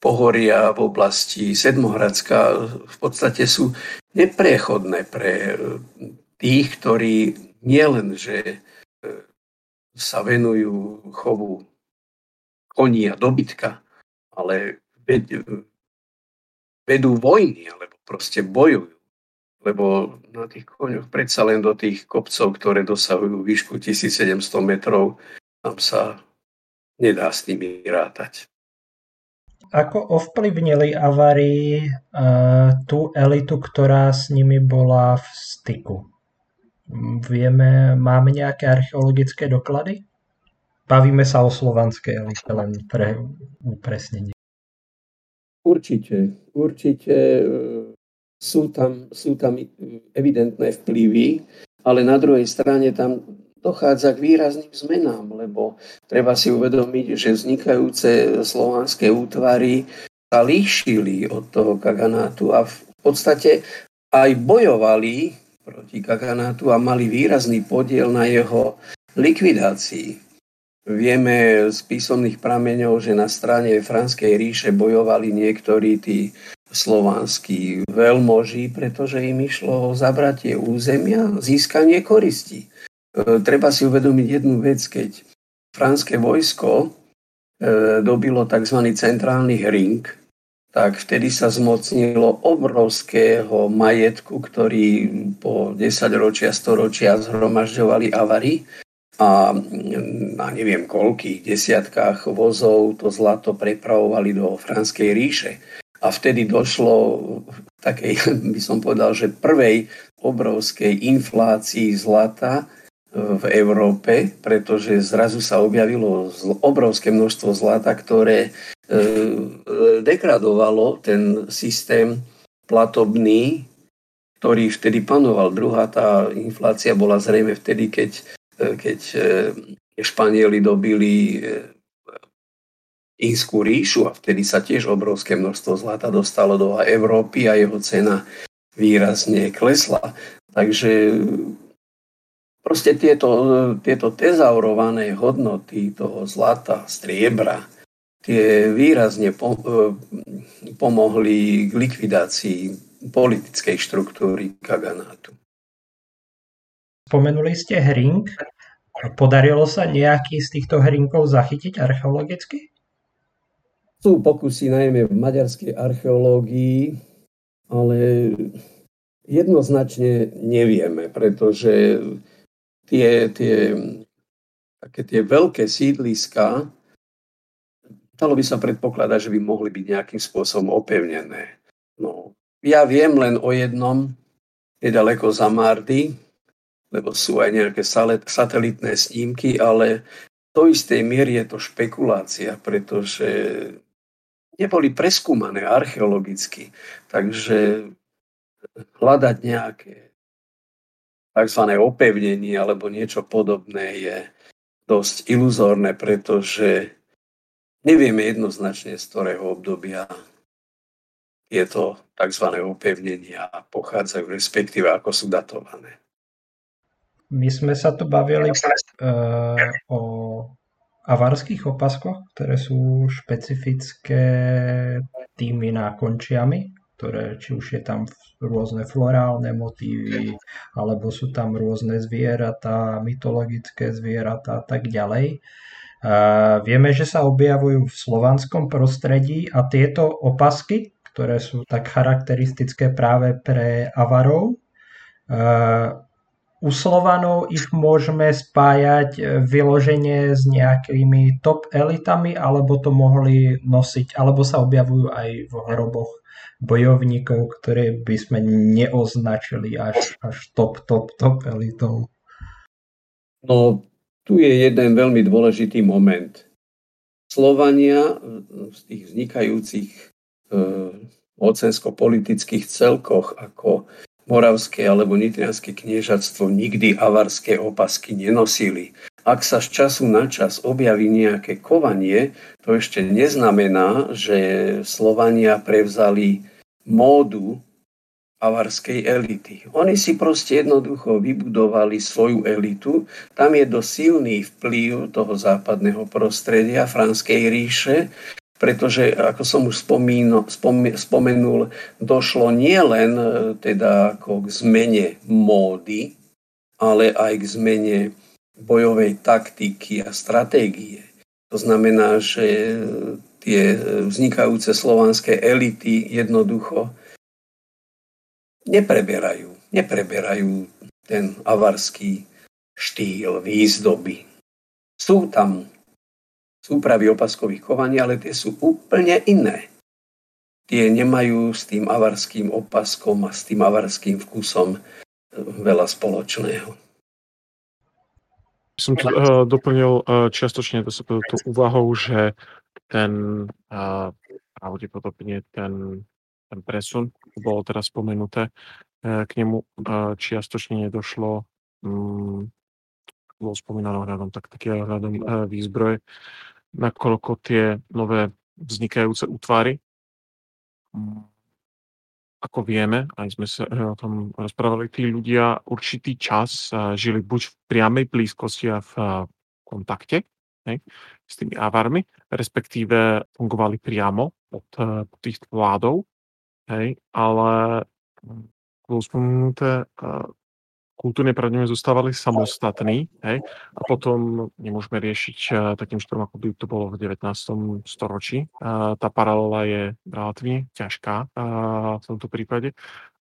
pohoria v oblasti Sedmohradska v podstate sú neprechodné pre tých, ktorí nielen, že e, sa venujú chovu koní a dobytka, ale vedú vojny, alebo proste bojujú. Lebo na tých koňoch predsa len do tých kopcov, ktoré dosahujú výšku 1700 metrov, tam sa nedá s nimi rátať. Ako ovplyvnili Avari uh, tú elitu, ktorá s nimi bola v styku? Vieme, máme nejaké archeologické doklady? Bavíme sa o slovanskej elite, len pre upresnenie. Určite, určite e, sú tam, sú tam evidentné vplyvy, ale na druhej strane tam dochádza k výrazným zmenám, lebo treba si uvedomiť, že vznikajúce slovanské útvary sa líšili od toho kaganátu a v podstate aj bojovali proti kaganátu a mali výrazný podiel na jeho likvidácii. Vieme z písomných prameňov, že na strane Franskej ríše bojovali niektorí tí slovanskí veľmoži, pretože im išlo o zabratie územia, získanie koristi. E, treba si uvedomiť jednu vec, keď franské vojsko e, dobilo tzv. centrálny ring, tak vtedy sa zmocnilo obrovského majetku, ktorý po 10 ročia, 100 ročia zhromažďovali avary a na neviem koľkých desiatkách vozov to zlato prepravovali do Franskej ríše. A vtedy došlo takej, by som povedal, že prvej obrovskej inflácii zlata v Európe, pretože zrazu sa objavilo obrovské množstvo zlata, ktoré e, dekradovalo ten systém platobný, ktorý vtedy panoval. Druhá tá inflácia bola zrejme vtedy, keď E, keď e, Španieli dobili e, Inskú ríšu a vtedy sa tiež obrovské množstvo zlata dostalo do Európy a jeho cena výrazne klesla. Takže proste tieto, tieto tezaurované hodnoty toho zlata, striebra, tie výrazne pomohli k likvidácii politickej štruktúry Kaganátu. Spomenuli ste hring. Podarilo sa nejaký z týchto hrinkov zachytiť archeologicky? Sú pokusy najmä v maďarskej archeológii, ale jednoznačne nevieme, pretože tie, tie, také tie veľké sídliska, dalo by sa predpokladať, že by mohli byť nejakým spôsobom opevnené. No, ja viem len o jednom, nedaleko za Mardy, lebo sú aj nejaké satelitné snímky, ale do istej miery je to špekulácia, pretože neboli preskúmané archeologicky. Takže hľadať nejaké tzv. opevnenie alebo niečo podobné je dosť iluzórne, pretože nevieme jednoznačne z ktorého obdobia tieto tzv. opevnenia pochádzajú, respektíve ako sú datované. My sme sa tu bavili uh, o avarských opaskoch, ktoré sú špecifické tými nákončiami, ktoré či už je tam rôzne florálne motívy, alebo sú tam rôzne zvieratá, mytologické zvieratá a tak ďalej. Uh, vieme, že sa objavujú v slovanskom prostredí a tieto opasky, ktoré sú tak charakteristické práve pre avarov, uh, u Slovanov ich môžeme spájať e, vyloženie s nejakými top elitami, alebo to mohli nosiť, alebo sa objavujú aj v hroboch bojovníkov, ktoré by sme neoznačili až, až top, top, top elitou. No, tu je jeden veľmi dôležitý moment. Slovania z tých vznikajúcich e, ocensko-politických celkoch ako Moravské alebo Nitrianské kniežatstvo nikdy avarské opasky nenosili. Ak sa z času na čas objaví nejaké kovanie, to ešte neznamená, že Slovania prevzali módu avarskej elity. Oni si proste jednoducho vybudovali svoju elitu. Tam je dosť silný vplyv toho západného prostredia, Franskej ríše, pretože, ako som už spomíno, spomenul, došlo nielen e, teda ako k zmene módy, ale aj k zmene bojovej taktiky a stratégie. To znamená, že tie vznikajúce slovanské elity jednoducho nepreberajú, nepreberajú ten avarský štýl výzdoby. Sú tam súpravy opaskových kovaní, ale tie sú úplne iné. Tie nemajú s tým avarským opaskom a s tým avarským vkusom veľa spoločného. Som tu uh, doplnil uh, čiastočne to, to, to úvahou, že ten uh, pravdepodobne ten, ten presun, bolo teraz spomenuté, uh, k nemu uh, čiastočne nedošlo um, bolo spomínané ohľadom tak, taký ohľadom uh, výzbroje, nakoľko tie nové vznikajúce útvary ako vieme, aj sme sa o tom rozprávali, tí ľudia určitý čas žili buď v priamej blízkosti a v kontakte hej, s tými avarmi, respektíve fungovali priamo od tých vládov, hej, ale bolo spomenuté, kultúrne pravdepodobne zostávali samostatní, hej, a potom nemôžeme riešiť uh, takým štýlom, ako by to bolo v 19. storočí. Uh, tá paralela je relatívne ťažká uh, v tomto prípade,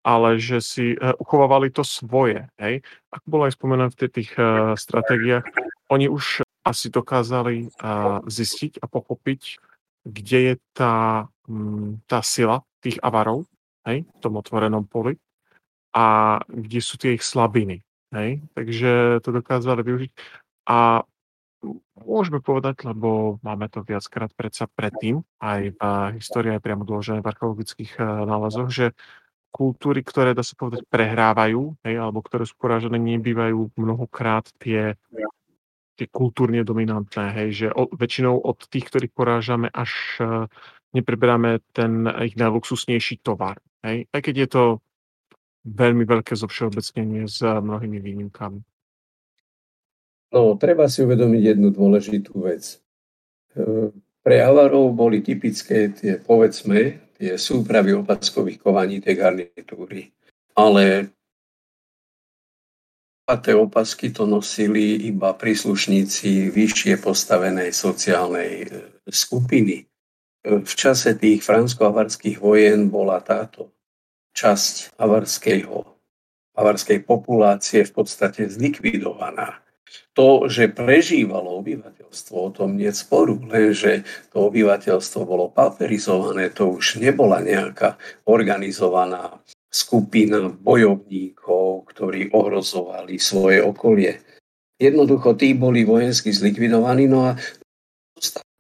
ale že si uchovávali to svoje, hej. Ako bolo aj spomenuté v tých stratégiách, oni už asi dokázali zistiť a pochopiť, kde je tá, um, tá sila tých avarov, hej, v tom otvorenom poli a kde sú tie ich slabiny. Hej? Takže to dokázali využiť. A môžeme povedať, lebo máme to viackrát predsa predtým, aj v histórii, aj priamo dôležené v archeologických eh, nálezoch, že kultúry, ktoré, dá sa povedať, prehrávajú, hej, alebo ktoré sú porážené, nebývajú mnohokrát tie, tie kultúrne dominantné, hej, že o, väčšinou od tých, ktorých porážame, až uh, nepreberáme ten ich najluxusnejší tovar. Hej. Aj keď je to veľmi veľké zovšeobecnenie s mnohými výnimkami. No, treba si uvedomiť jednu dôležitú vec. E, pre Avarov boli typické tie, povedzme, tie súpravy opaskových kovaní tej garnitúry. Ale tie opasky to nosili iba príslušníci vyššie postavenej sociálnej e, skupiny. E, v čase tých fransko-avarských vojen bola táto časť avarského, avarskej populácie v podstate zlikvidovaná. To, že prežívalo obyvateľstvo, o tom nie sporu, lenže to obyvateľstvo bolo pauperizované, to už nebola nejaká organizovaná skupina bojovníkov, ktorí ohrozovali svoje okolie. Jednoducho tí boli vojensky zlikvidovaní, no a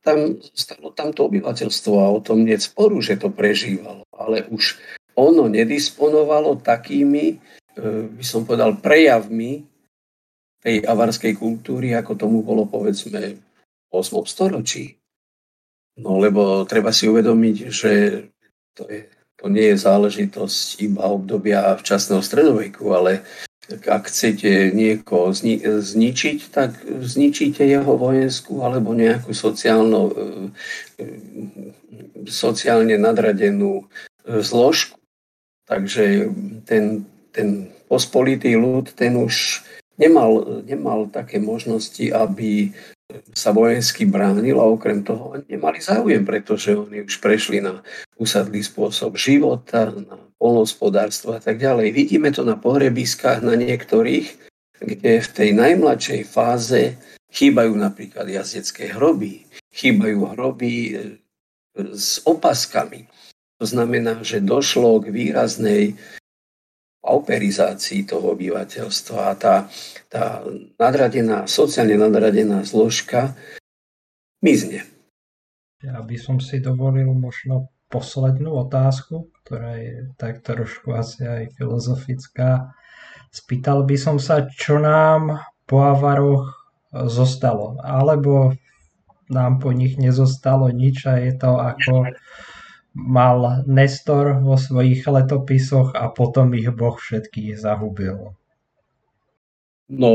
tam, stalo tam to obyvateľstvo a o tom nie sporu, že to prežívalo. Ale už ono nedisponovalo takými, e, by som povedal, prejavmi tej avarskej kultúry, ako tomu bolo povedzme v 8. storočí. No lebo treba si uvedomiť, že to, je, to nie je záležitosť iba obdobia včasného stredoveku, ale ak chcete niekoho zni- zničiť, tak zničíte jeho vojenskú alebo nejakú sociálno, e, e, sociálne nadradenú zložku. Takže ten, ten pospolitý ľud, ten už nemal, nemal také možnosti, aby sa vojensky bránil a okrem toho nemali záujem, pretože oni už prešli na usadlý spôsob života, na polnospodárstvo a tak ďalej. Vidíme to na pohrebiskách na niektorých, kde v tej najmladšej fáze chýbajú napríklad jazdecké hroby, chýbajú hroby e, s opaskami. To znamená, že došlo k výraznej pauperizácii toho obyvateľstva a tá, tá nadradená, sociálne nadradená zložka mizne. Ja by som si dovolil možno poslednú otázku, ktorá je tak trošku asi aj filozofická. Spýtal by som sa, čo nám po Avaroch zostalo, alebo nám po nich nezostalo nič a je to ako mal Nestor vo svojich letopisoch a potom ich Boh všetkých zahubil. No,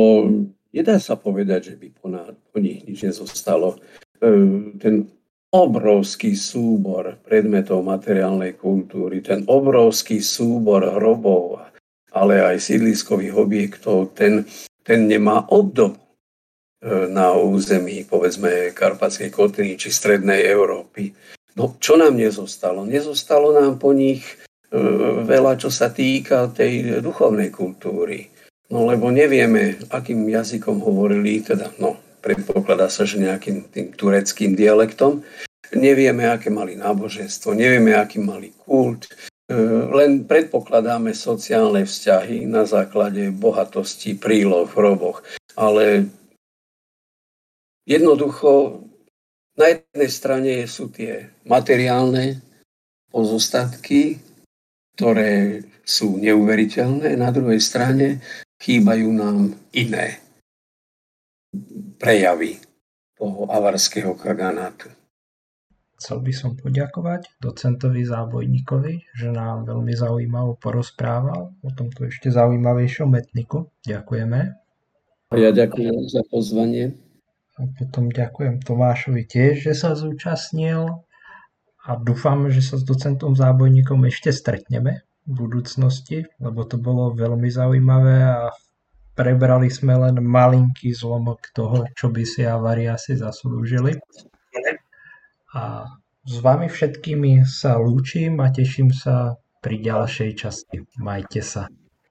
nedá sa povedať, že by po, na, po nich nič nezostalo. E, ten obrovský súbor predmetov materiálnej kultúry, ten obrovský súbor hrobov, ale aj sídliskových objektov, ten, ten nemá obdobu e, na území, povedzme, Karpatskej kotliny či Strednej Európy. No čo nám nezostalo? Nezostalo nám po nich e, veľa, čo sa týka tej duchovnej kultúry. No lebo nevieme, akým jazykom hovorili, teda no, predpokladá sa, že nejakým tým tureckým dialektom. Nevieme, aké mali náboženstvo, nevieme, aký mali kult. E, len predpokladáme sociálne vzťahy na základe bohatosti, príloh v hroboch. Ale jednoducho na jednej strane sú tie materiálne pozostatky, ktoré sú neuveriteľné, na druhej strane chýbajú nám iné prejavy toho avarského kaganátu. chcel by som poďakovať docentovi Zábojníkovi, že nám veľmi zaujímavo porozprával o tomto ešte zaujímavejšom etniku. Ďakujeme. A ja ďakujem za pozvanie. A potom ďakujem Tomášovi tiež, že sa zúčastnil a dúfam, že sa s docentom Zábojníkom ešte stretneme v budúcnosti, lebo to bolo veľmi zaujímavé a prebrali sme len malinký zlomok toho, čo by si avári asi zaslúžili. A s vami všetkými sa lúčim a teším sa pri ďalšej časti. Majte sa.